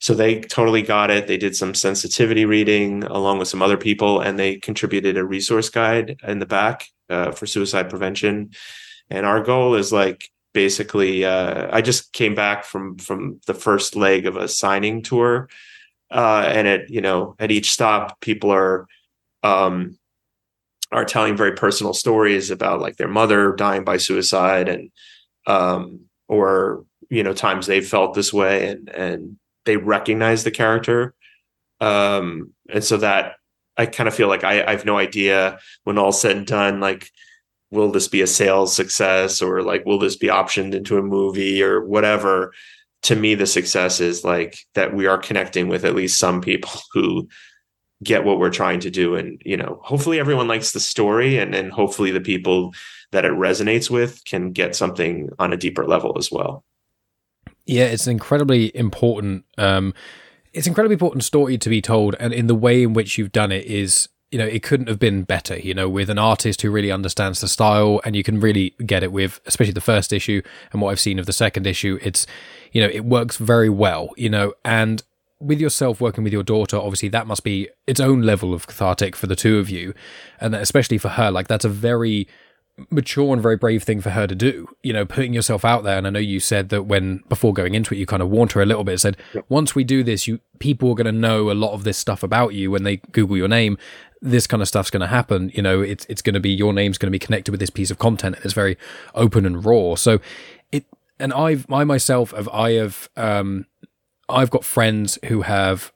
so they totally got it. They did some sensitivity reading along with some other people, and they contributed a resource guide in the back uh, for suicide prevention. And our goal is like basically, uh, I just came back from from the first leg of a signing tour, uh, and at you know at each stop, people are um, are telling very personal stories about like their mother dying by suicide and um, or you know times they felt this way and and they recognize the character. Um, and so that i kind of feel like I, I have no idea when all said and done like will this be a sales success or like will this be optioned into a movie or whatever? To me the success is like that we are connecting with at least some people who get what we're trying to do and you know hopefully everyone likes the story and and hopefully the people that it resonates with can get something on a deeper level as well. Yeah it's incredibly important um it's incredibly important story to be told and in the way in which you've done it is you know it couldn't have been better you know with an artist who really understands the style and you can really get it with especially the first issue and what i've seen of the second issue it's you know it works very well you know and with yourself working with your daughter, obviously that must be its own level of cathartic for the two of you, and especially for her. Like that's a very mature and very brave thing for her to do. You know, putting yourself out there. And I know you said that when before going into it, you kind of warned her a little bit. Said once we do this, you people are going to know a lot of this stuff about you when they Google your name. This kind of stuff's going to happen. You know, it's it's going to be your name's going to be connected with this piece of content, and it's very open and raw. So it. And I've I myself have I have um I've got friends who have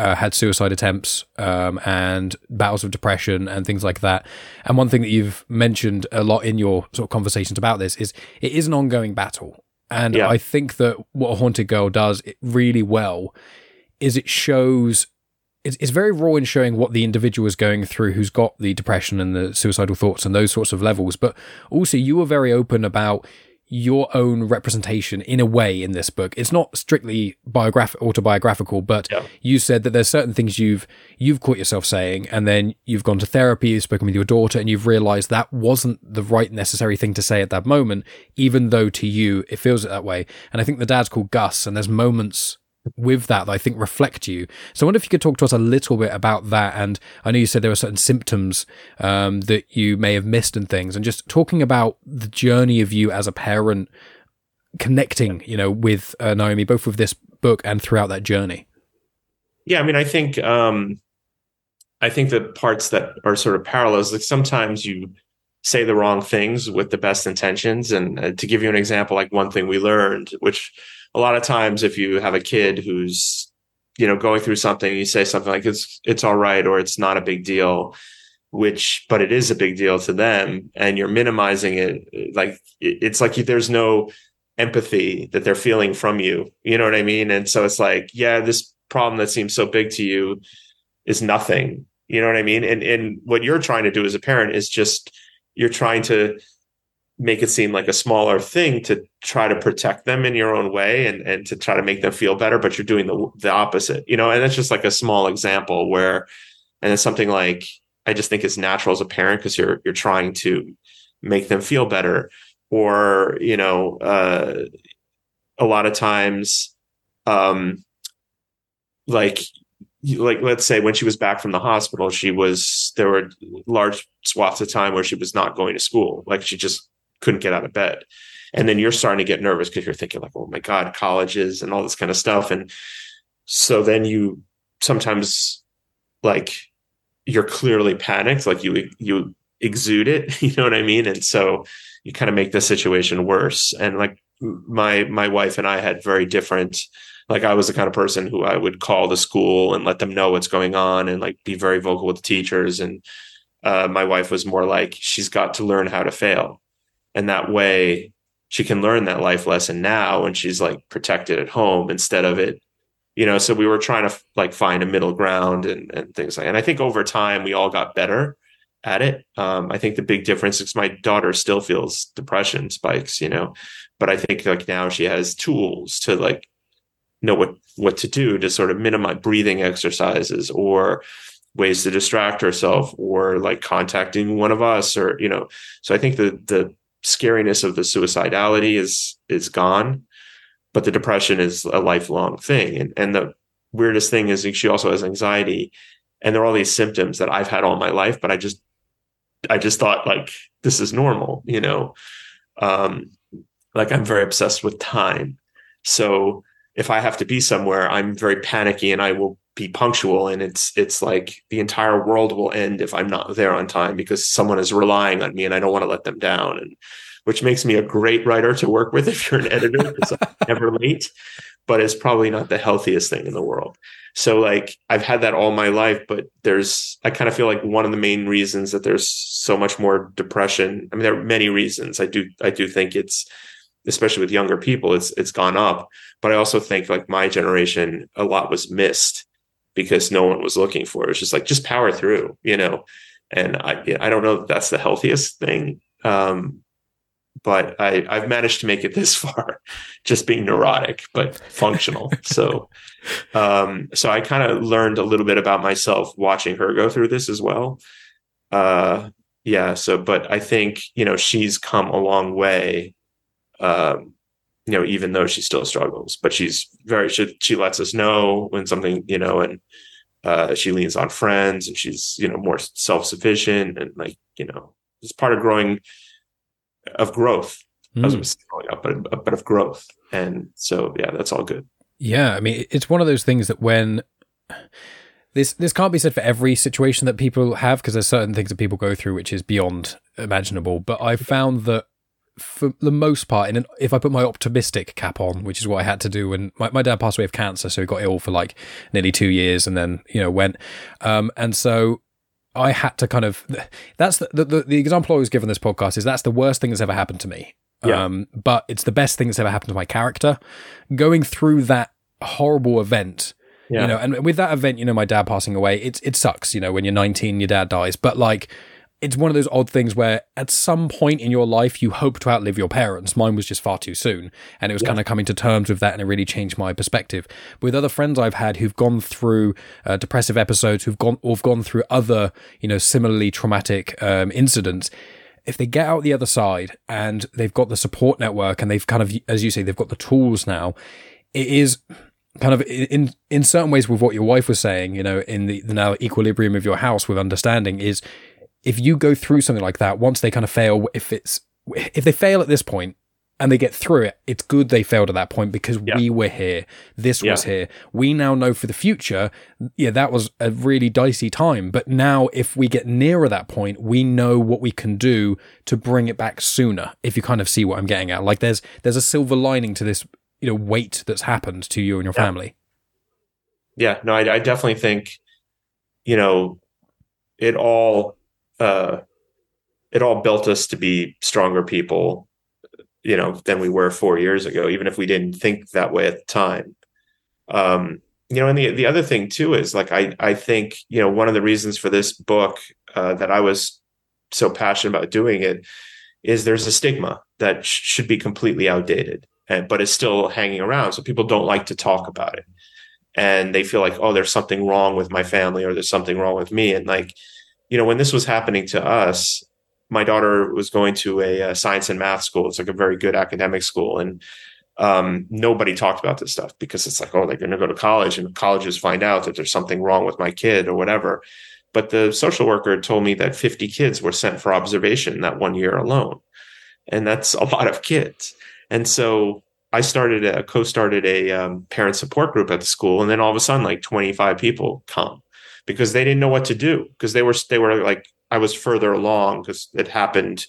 uh, had suicide attempts um, and battles of depression and things like that. And one thing that you've mentioned a lot in your sort of conversations about this is it is an ongoing battle. And yeah. I think that what a haunted girl does really well is it shows it's, it's very raw in showing what the individual is going through who's got the depression and the suicidal thoughts and those sorts of levels. But also, you were very open about your own representation in a way in this book. It's not strictly biograph autobiographical, but yeah. you said that there's certain things you've you've caught yourself saying, and then you've gone to therapy, you've spoken with your daughter, and you've realized that wasn't the right necessary thing to say at that moment, even though to you it feels it that way. And I think the dad's called Gus, and there's moments with that that I think reflect you. So I wonder if you could talk to us a little bit about that. And I know you said there were certain symptoms um, that you may have missed and things, and just talking about the journey of you as a parent connecting, you know, with uh, Naomi, both with this book and throughout that journey. Yeah, I mean, I think um, I think the parts that are sort of parallels, like sometimes you say the wrong things with the best intentions. And uh, to give you an example, like one thing we learned, which a lot of times if you have a kid who's you know going through something you say something like it's it's all right or it's not a big deal which but it is a big deal to them and you're minimizing it like it's like there's no empathy that they're feeling from you you know what i mean? And so it's like yeah this problem that seems so big to you is nothing you know what i mean? And and what you're trying to do as a parent is just you're trying to make it seem like a smaller thing to try to protect them in your own way and, and to try to make them feel better, but you're doing the, the opposite, you know, and that's just like a small example where, and it's something like, I just think it's natural as a parent because you're, you're trying to make them feel better. Or, you know, uh, a lot of times, um, like like let's say when she was back from the hospital she was there were large swaths of time where she was not going to school. Like she just couldn't get out of bed. And then you're starting to get nervous because you're thinking like, oh my God, colleges and all this kind of stuff. And so then you sometimes like you're clearly panicked, like you you exude it, you know what I mean? And so you kind of make the situation worse. And like my my wife and I had very different like I was the kind of person who I would call the school and let them know what's going on and like be very vocal with the teachers and uh, my wife was more like she's got to learn how to fail and that way she can learn that life lesson now when she's like protected at home instead of it you know? So we were trying to like find a middle ground and, and things like and i think over time we all got better at it. Um, i think the big difference is my daughter still feels depression spikes you know? But i think like now she has tools to like know what what to do to sort of minimize breathing exercises or ways to distract herself or like contacting one of us or you know? So i think the the scariness of the suicidality is is gone but the depression is a lifelong thing. And and the weirdest thing is she also has anxiety, and there are all these symptoms that I've had all my life, but I just I just thought like this is normal, you know. Um, like I'm very obsessed with time, so if I have to be somewhere, I'm very panicky and I will be punctual and it's it's like the entire world will end if I'm not there on time because someone is relying on me and I don't want to let them down and which makes me a great writer to work with if you're an editor because I'm never late but it's probably not the healthiest thing in the world. So like I've had that all my life but there's I kind of feel like one of the main reasons that there's so much more depression. I mean there are many reasons. I do I do think it's especially with younger people it's it's gone up but I also think like my generation a lot was missed because no one was looking for it. It's just like just power through, you know. And I I don't know that that's the healthiest thing. Um, but I, I've managed to make it this far, just being neurotic but functional. so, um, so I kind of learned a little bit about myself watching her go through this as well. Uh, yeah. So, but I think you know she's come a long way. Um, you know, even though she still struggles, but she's very, she, she lets us know when something, you know, and, uh, she leans on friends and she's, you know, more self-sufficient and like, you know, it's part of growing, of growth mm. as was growing up, but, but of growth. And so, yeah, that's all good. Yeah. I mean, it's one of those things that when, this this can't be said for every situation that people have because there's certain things that people go through which is beyond imaginable. But I've found that for the most part, and if I put my optimistic cap on, which is what I had to do when my, my dad passed away of cancer, so he got ill for like nearly two years and then, you know, went. Um, and so I had to kind of, that's the, the, the example I always give on this podcast is that's the worst thing that's ever happened to me. Yeah. Um, but it's the best thing that's ever happened to my character. Going through that horrible event, yeah. you know, and with that event, you know, my dad passing away, it's, it sucks, you know, when you're 19, your dad dies, but like, it's one of those odd things where at some point in your life you hope to outlive your parents. Mine was just far too soon. And it was yeah. kind of coming to terms with that and it really changed my perspective. With other friends I've had who've gone through uh, depressive episodes, who've gone or have gone through other, you know, similarly traumatic um, incidents, if they get out the other side and they've got the support network and they've kind of, as you say, they've got the tools now, it is kind of in in certain ways with what your wife was saying, you know, in the, the now equilibrium of your house with understanding is if you go through something like that, once they kind of fail, if it's if they fail at this point and they get through it, it's good they failed at that point because yeah. we were here. This yeah. was here. We now know for the future, yeah, that was a really dicey time. But now, if we get nearer that point, we know what we can do to bring it back sooner. If you kind of see what I'm getting at, like there's there's a silver lining to this, you know, weight that's happened to you and your yeah. family. Yeah, no, I, I definitely think, you know, it all uh, it all built us to be stronger people, you know, than we were four years ago, even if we didn't think that way at the time. Um, you know, and the the other thing too is like I I think you know one of the reasons for this book uh, that I was so passionate about doing it is there's a stigma that sh- should be completely outdated, and, but is still hanging around. So people don't like to talk about it, and they feel like oh, there's something wrong with my family or there's something wrong with me, and like you know, when this was happening to us, my daughter was going to a, a science and math school. It's like a very good academic school. And um, nobody talked about this stuff because it's like, oh, they're going to go to college and colleges find out that there's something wrong with my kid or whatever. But the social worker told me that 50 kids were sent for observation that one year alone. And that's a lot of kids. And so I started a co-started a um, parent support group at the school. And then all of a sudden, like 25 people come because they didn't know what to do because they were they were like I was further along because it happened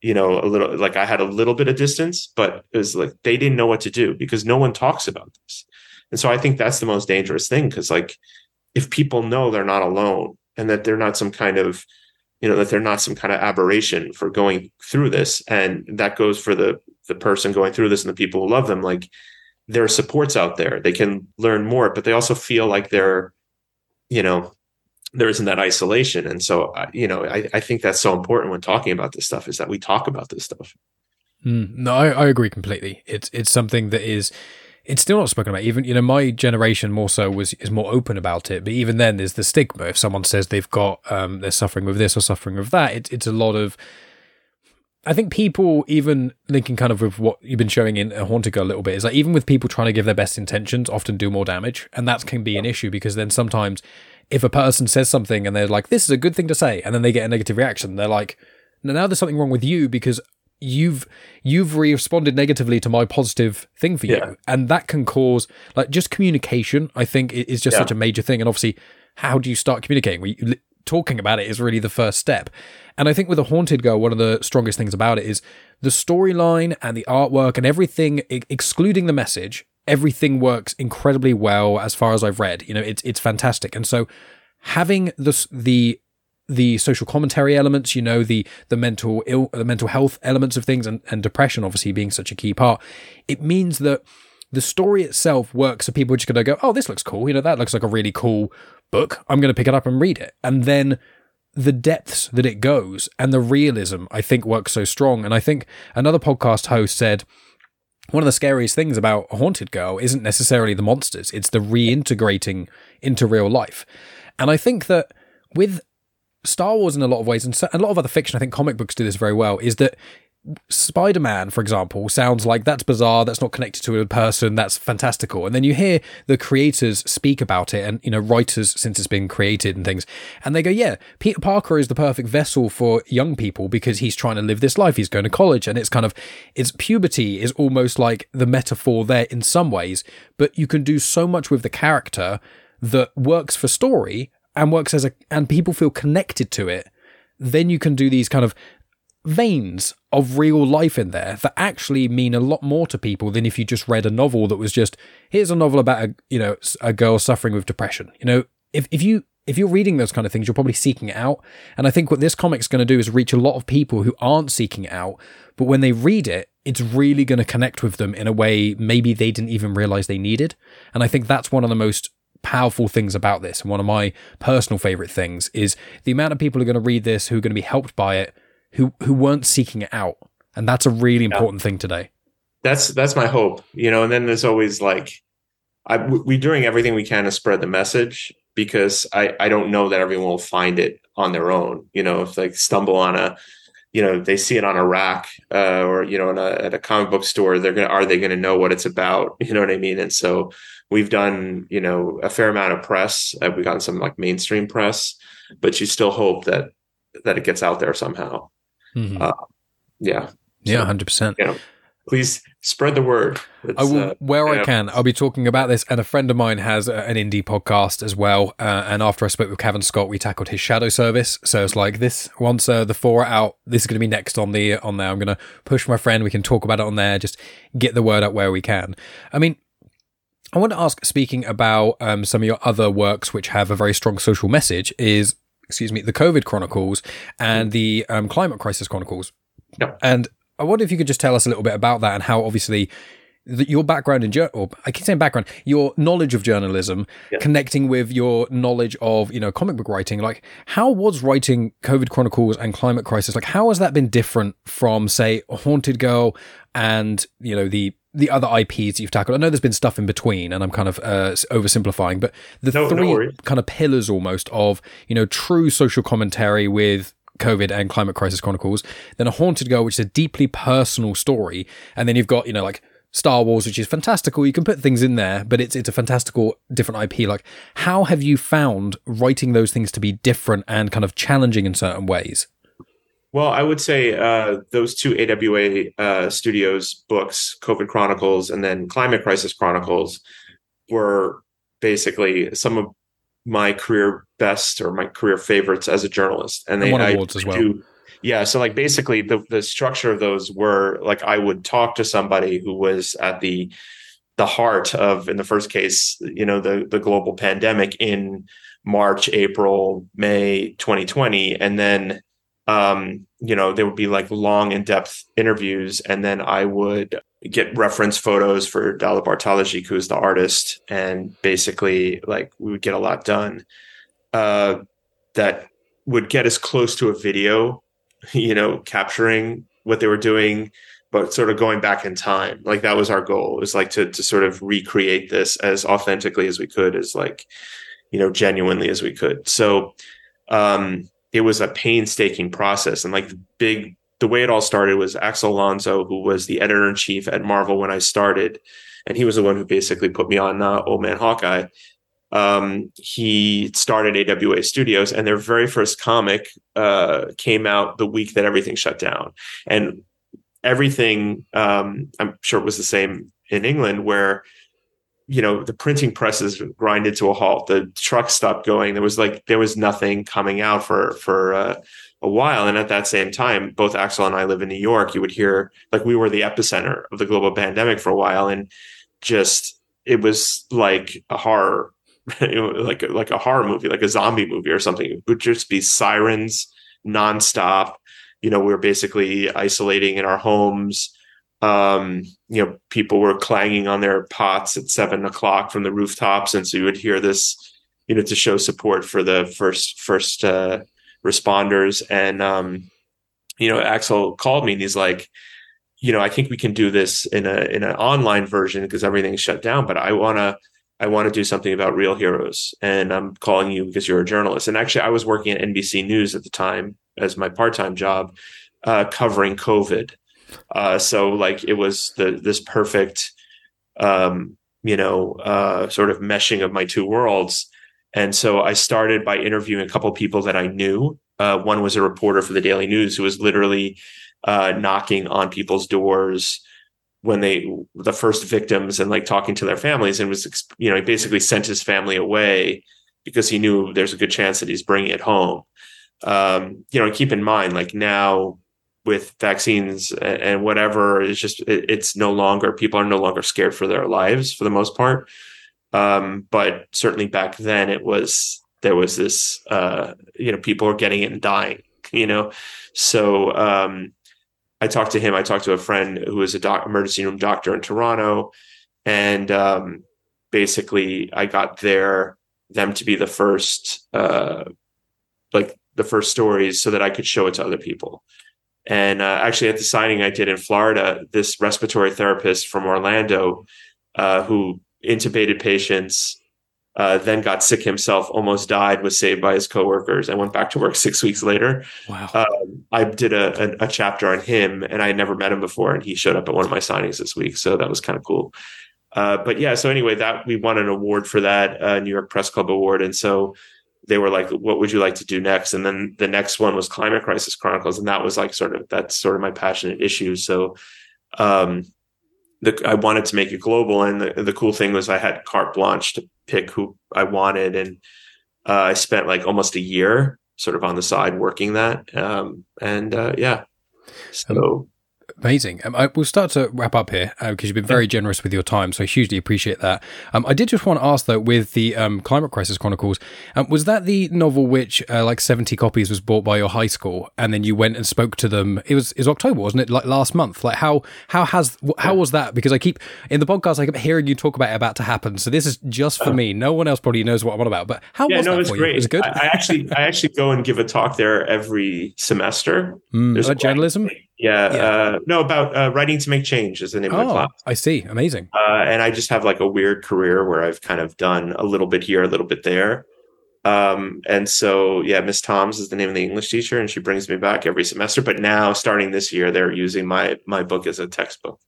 you know a little like I had a little bit of distance but it was like they didn't know what to do because no one talks about this. And so I think that's the most dangerous thing because like if people know they're not alone and that they're not some kind of you know that they're not some kind of aberration for going through this and that goes for the the person going through this and the people who love them like there are supports out there. They can learn more but they also feel like they're you know, there isn't that isolation. And so, uh, you know, I, I think that's so important when talking about this stuff is that we talk about this stuff. Mm, no, I, I agree completely. It's it's something that is it's still not spoken about. Even you know, my generation more so was is more open about it. But even then, there's the stigma. If someone says they've got um, they're suffering with this or suffering with that, it's it's a lot of I think people even linking kind of with what you've been showing in Haunted Girl a little bit is like even with people trying to give their best intentions, often do more damage, and that can be an issue because then sometimes if a person says something and they're like, "This is a good thing to say," and then they get a negative reaction, they're like, "Now there's something wrong with you because you've you've responded negatively to my positive thing for Yeah. you and that can cause like just communication i think is just Yeah. such a major thing and obviously how do you start communicating we talking about it is really the first step and i think with a haunted girl one of the strongest things about it is the storyline and the artwork and everything excluding the message everything works incredibly well as far as i've read you know it's it's fantastic and so having this the the social commentary elements, you know, the the mental ill, the mental health elements of things, and, and depression obviously being such a key part, it means that the story itself works. So people are just to go, "Oh, this looks cool," you know, that looks like a really cool book. I'm going to pick it up and read it, and then the depths that it goes and the realism, I think, works so strong. And I think another podcast host said one of the scariest things about a haunted girl isn't necessarily the monsters; it's the reintegrating into real life. And I think that with Star Wars in a lot of ways, and and a lot of other fiction, I think comic books do this very well, is that Spider Man, for example, sounds like that's bizarre, that's not connected to a person, that's fantastical. And then you hear the creators speak about it and, you know, writers since it's been created and things, and they go, yeah, Peter Parker is the perfect vessel for young people because he's trying to live this life. He's going to college, and it's kind of, it's puberty is almost like the metaphor there in some ways, but you can do so much with the character that works for story and works as a, and people feel connected to it. Then you can do these kind of veins of real life in there that actually mean a lot more to people than if you just read a novel that was just here's a novel about a you know a girl suffering with depression. You know if if you if you're reading those kind of things you're probably seeking it out. And i think what this comic's going to do is reach a lot of people who aren't seeking it out but when they read it it's really going to connect with them in a way maybe they didn't even realize they needed. And i think that's one of the most powerful things about this and one of my personal favorite things is the amount of people who are going to read this who are going to be helped by it who who weren't seeking it out and that's a really important thing today that's that's my hope you know and then there's always like I, we're doing everything we can to spread the message because I, I don't know that everyone will find it on their own. You know, if they stumble on a, you know, they see it on a rack uh, or you know, in a, at a comic book store, they're gonna are they gonna know what it's about? You know what I mean? And so we've done you know a fair amount of press. Uh, we've gotten some like mainstream press, but you still hope that that it gets out there somehow. Mhm. Uh, Yeah. yeah So, 100% you know, please spread the word. I will, uh, where I can, I'll be talking about this. And a friend of mine has a, an indie podcast as well. Uh, and after I spoke with Cavan Scott, we tackled his Shadow Service. So it's like this. Once uh, the four are out, this is going to be next on the on there. I'm going to push my friend. We can talk about it on there. Just get the word out where we can. I mean, I want to ask, speaking about um, some of your other works which have a very strong social message, is excuse me, the COVID Chronicles and the um, Climate Crisis Chronicles. Yep. And I wonder if you could just tell us a little bit about that and how obviously the, your background in jour- or I keep saying background, your knowledge of journalism Yeah. connecting with your knowledge of, you know, comic book writing. Like, how was writing COVID Chronicles and Climate Crisis? Like, how has that been different from, say, Haunted Girl and, you know, the the other IPs that you've tackled? I know there's been stuff in between, and I'm kind of uh, oversimplifying, but the No- no three worries. kind of pillars almost of, you know, true social commentary with COVID and Climate Crisis Chronicles, then a Haunted Girl, which is a deeply personal story, and then you've got, you know, like Star Wars, which is fantastical. You can put things in there, but it's it's a fantastical different IP. Like, how have you found writing those things to be different and kind of challenging in certain ways? Well, I would say uh, those two AWA uh, Studios books, COVID Chronicles and then Climate Crisis Chronicles, were basically some of my career best or my career favorites as a journalist. And And they won I awards as well. do- yeah, so like basically the the structure of those were like I would talk to somebody who was at the the heart of in the first case, you know, the the global pandemic in March, April, May 2020 and then um, you know, there would be like long in-depth interviews, and then I would get reference photos for Dala Bartologic, who's the artist, and basically like we would get a lot done. Uh, that would get us close to a video, you know, capturing what they were doing, but sort of going back in time. Like that was our goal. It was like to to sort of recreate this as authentically as we could, as like, you know, genuinely as we could. So um it was a painstaking process and like the big the way it all started was Axel Alonso, who was the editor in chief at Marvel when I started, and he was the one who basically put me on uh, Old Man Hawkeye. Um, he started AWA Studios, and their very first comic uh, came out the week that everything shut down, and everything. Um, I'm sure it was the same in England, where you know the printing presses grinded to a halt. The trucks stopped going. There was like there was nothing coming out for for uh, a while. And at that same time, both Axel and I live in New York. You would hear like we were the epicenter of the global pandemic for a while, and just it was like a horror, like like a horror movie, like a zombie movie or something. It would just be sirens nonstop. You know, we were basically isolating in our homes. Um, you know, people were clanging on their pots at seven o'clock from the rooftops, and so you would hear this, you know, to show support for the first first uh, responders. And, um, you know, Axel called me and he's like, you know, I think we can do this in a in an online version because everything's shut down. But I wanna I want to do something about real heroes, and I'm calling you because you're a journalist. And actually, I was working at NBC News at the time as my part time job, uh, covering COVID. Uh, so like it was the this perfect, um, you know, uh, sort of meshing of my two worlds. And so I started by interviewing a couple people that I knew. Uh, one was a reporter for the Daily News who was literally uh, knocking on people's doors when they the first victims and like talking to their families and was you know he basically sent his family away because he knew there's a good chance that he's bringing it home. Um, you know, keep in mind like now with vaccines and whatever, it's just it, it's no longer people are no longer scared for their lives for the most part. Um, but certainly back then it was there was this uh, you know people were getting it and dying you know so um, I talked to him I talked to a friend who was a doc- emergency room doctor in Toronto and um, basically I got there them to be the first uh, like the first stories so that I could show it to other people and uh, actually at the signing I did in Florida this respiratory therapist from Orlando uh, who intubated patients, uh, then got sick himself, almost died, was saved by his coworkers, and went back to work six weeks later. Wow. Um, I did a, a, a, chapter on him, and I had never met him before, and he showed up at one of my signings this week, so that was kind of cool. Uh, but yeah, so anyway, that we won an award for that uh, New York Press Club award, and so they were like, "What would you like to do next?" And then the next one was Climate Crisis Chronicles, and that was like sort of that's sort of my passionate issue. So um, the, I wanted to make it global. And the, the cool thing was I had carte blanche to pick who I wanted. And uh, I spent like almost a year sort of on the side working that. Um, and uh, yeah, so Amazing. Um, I, we'll start to wrap up here because uh, you've been very generous with your time, so I hugely appreciate that. Um, I did just want to ask though, with the um, Climate Crisis Chronicles, um, was that the novel which uh, like seventy copies was bought by your high school, and then you went and spoke to them? It was it was October, wasn't it? Like last month. Like how how has how was that? Because I keep in the podcast, I keep hearing you talk about it about to happen. So this is just for me. No one else probably knows what I'm on about. But how yeah, was no, that it was for great. you? Was good? I, I, actually I actually go and give a talk there every semester. Mm, about journalism. Yeah, yeah. Uh, no, about uh, writing to make change is the name oh, of the oh, class. I see. Amazing. Uh, and I just have like a weird career where I've kind of done a little bit here, a little bit there. Um, and so, yeah, Miss Toms is the name of the English teacher, and she brings me back every semester. But now, starting this year, they're using my my book as a textbook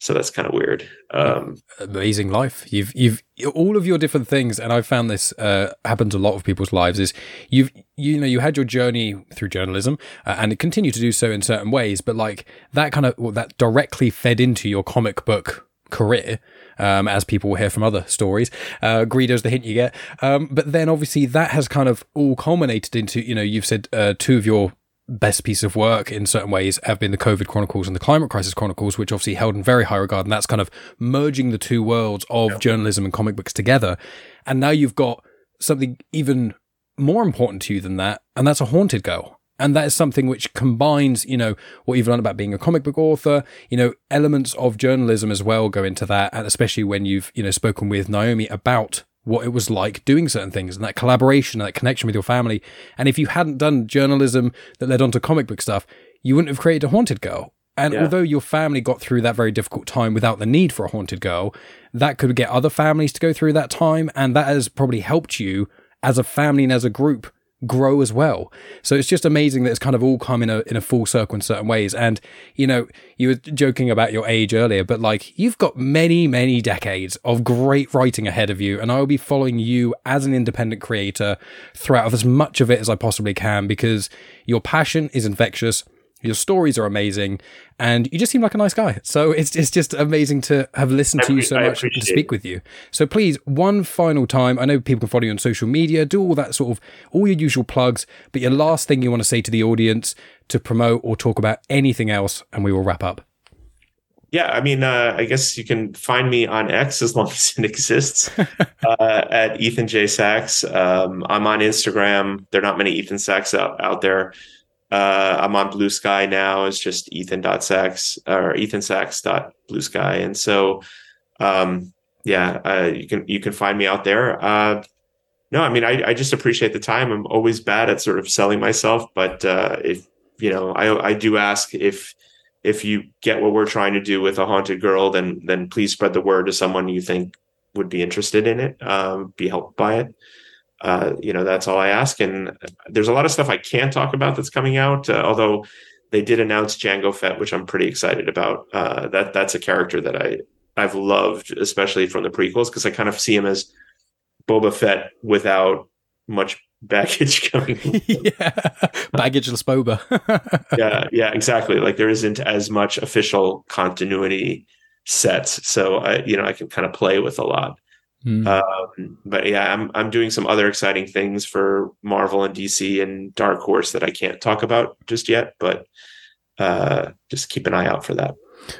so that's kind of weird. Um, Amazing life. You've you've all of your different things, and I've found this uh, happens a lot of people's lives. Is you've you know you had your journey through journalism, uh, and it continue to do so in certain ways, but like that kind of well, that directly fed into your comic book career. Um, as people will hear from other stories. Uh, Greedo's the hint you get. Um, but then obviously that has kind of all culminated into, you know, you've said uh, two of your best piece of work in certain ways have been the COVID Chronicles and the Climate Crisis Chronicles, which obviously held in very high regard. And that's kind of merging the two worlds of yeah. journalism and comic books together. And now you've got something even more important to you than that, and that's a haunted girl. And that is something which combines, you know, what you've learned about being a comic book author, you know, elements of journalism as well go into that. And especially when you've, you know, spoken with Naomi about what it was like doing certain things and that collaboration, that connection with your family. And if you hadn't done journalism that led on to comic book stuff, you wouldn't have created a haunted girl. And yeah. although your family got through that very difficult time without the need for a haunted girl, that could get other families to go through that time. And that has probably helped you as a family and as a group grow as well. So it's just amazing that it's kind of all come in a in a full circle in certain ways. And you know, you were joking about your age earlier, but like you've got many many decades of great writing ahead of you, and I will be following you as an independent creator throughout as much of it as I possibly can because your passion is infectious your stories are amazing, and you just seem like a nice guy. So it's it's just amazing to have listened to you so much and to speak with you. So please, one final time, I know people can follow you on social media, do all that sort of all your usual plugs, but your last thing you want to say to the audience to promote or talk about anything else, and we will wrap up. Yeah, I mean, uh, I guess you can find me on X as long as it exists uh, at Ethan J Sacks. Um, I'm on Instagram. There are not many Ethan Sacks out, out there. Uh, I'm on Blue Sky now. It's just Ethan.Sacks or Ethan Sky. And so, um, yeah, uh, you can, you can find me out there. Uh, no, I mean, I, I just appreciate the time. I'm always bad at sort of selling myself, but, uh, if, you know, I, I do ask if, if you get what we're trying to do with a haunted girl, then, then please spread the word to someone you think would be interested in it, um, be helped by it uh, you know, that's all I ask. And there's a lot of stuff I can't talk about that's coming out, uh, although they did announce Jango Fett, which I'm pretty excited about. Uh, that that's a character that I I've loved, especially from the prequels, because I kind of see him as Boba Fett without much baggage coming. yeah, baggageless Boba. yeah, yeah, exactly. Like there isn't as much official continuity sets, so I, you know, I can kind of play with a lot. Mm. Um, but yeah, I'm I'm doing some other exciting things for Marvel and DC and Dark Horse that I can't talk about just yet, but uh, just keep an eye out for that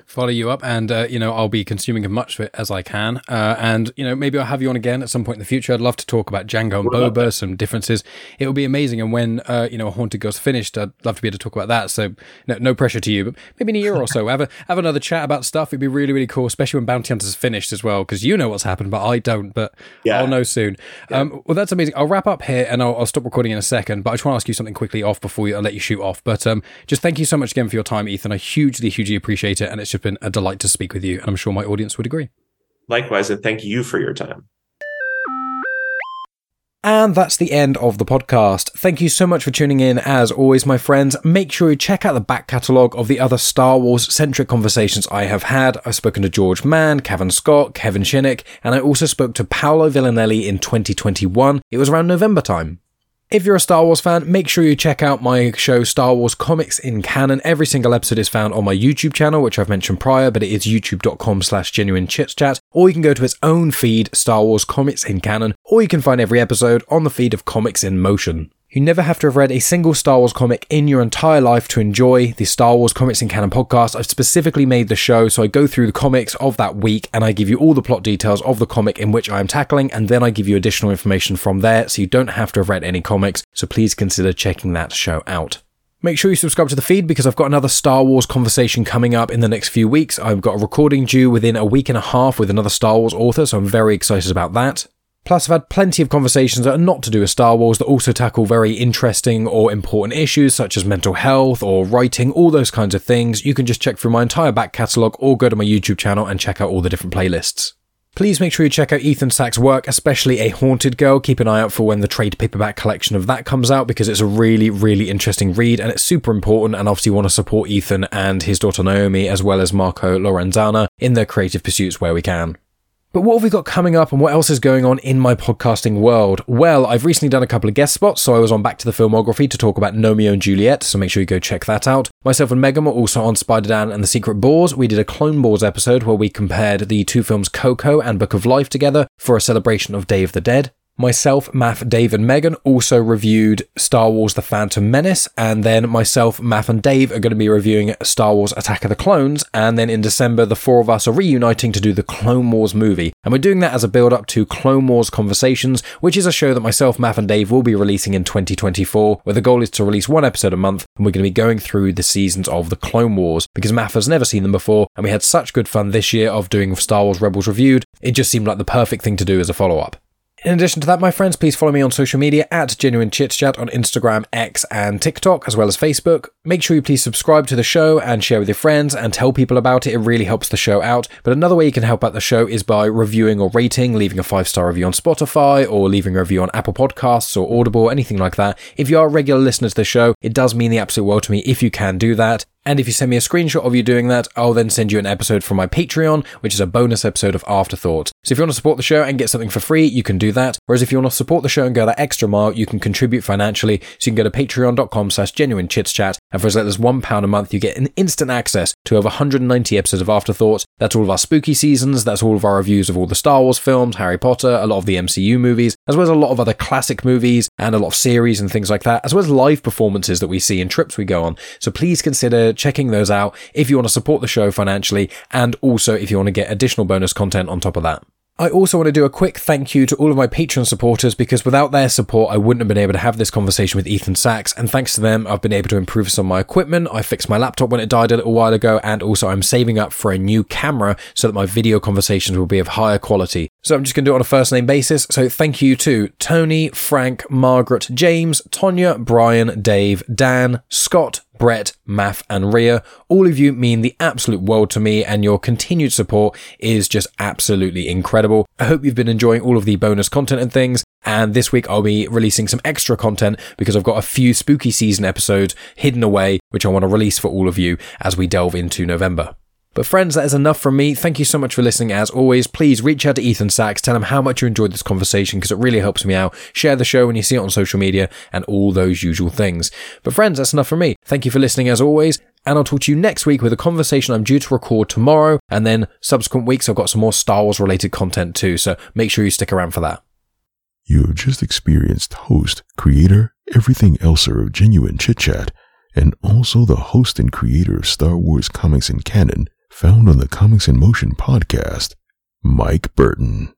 follow you up, and uh, you know I'll be consuming as much of it as I can. Uh, and you know maybe I'll have you on again at some point in the future. I'd love to talk about Jango and Boba, some differences. It would be amazing. And when uh, you know Haunted Girl's finished, I'd love to be able to talk about that. So no, no pressure to you, but maybe in a year or so, have a, have another chat about stuff. It'd be really really cool, especially when Bounty Hunters is finished as well, because you know what's happened, but I don't. But yeah. I'll know soon. Yeah. Um, well, that's amazing. I'll wrap up here, and I'll, I'll, stop recording in a second. But I just want to ask you something quickly off before I let you shoot off. But um, just thank you so much again for your time, Ethan. I hugely hugely appreciate it, and it's just been a delight to speak with you. And I'm sure my audience would agree. Likewise, and thank you for your time. And that's the end of the podcast. Thank you so much for tuning in. As always, my friends, make sure you check out the back catalogue of the other Star Wars centric conversations I have had. I've spoken to George Mann, Cavan Scott, Kevin Shinick, and I also spoke to Paolo Villanelli in 2021. It was around November time. If you're a Star Wars fan, make sure you check out my show Star Wars Comics in Canon. Every single episode is found on my YouTube channel, which I've mentioned prior, but it is youtube.com slash genuine chat. Or you can go to its own feed, Star Wars Comics in Canon, or you can find every episode on the feed of Comics in Motion. You never have to have read a single Star Wars comic in your entire life to enjoy the Star Wars Comics in Canon podcast. I've specifically made the show so I go through the comics of that week and I give you all the plot details of the comic in which I am tackling, and then I give you additional information from there so you don't have to have read any comics. So please consider checking that show out. Make sure you subscribe to the feed because I've got another Star Wars conversation coming up in the next few weeks. I've got a recording due within a week and a half with another Star Wars author, so I'm very excited about that. Plus, I've had plenty of conversations that are not to do with Star Wars that also tackle very interesting or important issues such as mental health or writing, all those kinds of things. You can just check through my entire back catalogue or go to my YouTube channel and check out all the different playlists. Please make sure you check out Ethan Sacks' work, especially A Haunted Girl. Keep an eye out for when the trade paperback collection of that comes out because it's a really, really interesting read and it's super important. And obviously, want to support Ethan and his daughter Naomi as well as Marco Lorenzana in their creative pursuits where we can. But what have we got coming up and what else is going on in my podcasting world? Well, I've recently done a couple of guest spots, so I was on Back to the Filmography to talk about Romeo and Juliet, so make sure you go check that out. Myself and Megan were also on Spider Dan and the Secret Boars. We did a Clone Wars episode where we compared the two films Coco and Book of Life together for a celebration of Day of the Dead. Myself, Maff, Dave, and Megan also reviewed Star Wars The Phantom Menace, and then myself, Maff, and Dave are going to be reviewing Star Wars Attack of the Clones, and then in December, the four of us are reuniting to do the Clone Wars movie. And we're doing that as a build up to Clone Wars Conversations, which is a show that myself, Maff, and Dave will be releasing in 2024, where the goal is to release one episode a month, and we're going to be going through the seasons of the Clone Wars, because Maff has never seen them before, and we had such good fun this year of doing Star Wars Rebels reviewed, it just seemed like the perfect thing to do as a follow up. In addition to that, my friends, please follow me on social media at Genuine Chit Chat on Instagram, X, and TikTok, as well as Facebook. Make sure you please subscribe to the show and share with your friends and tell people about it. It really helps the show out. But another way you can help out the show is by reviewing or rating, leaving a five star review on Spotify, or leaving a review on Apple Podcasts or Audible, anything like that. If you are a regular listener to the show, it does mean the absolute world to me if you can do that. And if you send me a screenshot of you doing that, I'll then send you an episode from my Patreon, which is a bonus episode of Afterthought. So if you want to support the show and get something for free, you can do that. Whereas if you want to support the show and go that extra mile, you can contribute financially. So you can go to patreon.com slash genuine. And for as little as one pound a month, you get an instant access to over 190 episodes of Afterthought. That's all of our spooky seasons. That's all of our reviews of all the Star Wars films, Harry Potter, a lot of the MCU movies, as well as a lot of other classic movies and a lot of series and things like that, as well as live performances that we see and trips we go on. So please consider checking those out if you want to support the show financially and also if you want to get additional bonus content on top of that. I also want to do a quick thank you to all of my Patreon supporters because without their support, I wouldn't have been able to have this conversation with Ethan Sacks. And thanks to them, I've been able to improve some of my equipment. I fixed my laptop when it died a little while ago. And also, I'm saving up for a new camera so that my video conversations will be of higher quality. So I'm just going to do it on a first name basis. So thank you to Tony, Frank, Margaret, James, Tonya, Brian, Dave, Dan, Scott, Brett, Maff, and Ria. All of you mean the absolute world to me, and your continued support is just absolutely incredible. I hope you've been enjoying all of the bonus content and things. And this week I'll be releasing some extra content because I've got a few spooky season episodes hidden away, which I want to release for all of you as we delve into November. But friends, that is enough from me. Thank you so much for listening. As always, please reach out to Ethan Sacks, tell him how much you enjoyed this conversation because it really helps me out. Share the show when you see it on social media and all those usual things. But friends, that's enough from me. Thank you for listening as always. And I'll talk to you next week with a conversation I'm due to record tomorrow. And then subsequent weeks, I've got some more Star Wars related content too. So make sure you stick around for that. You have just experienced host, creator, everything elser of Genuine Chit Chat, and also the host and creator of Star Wars comics and canon, found on the Comics in Motion podcast, Mike Burton.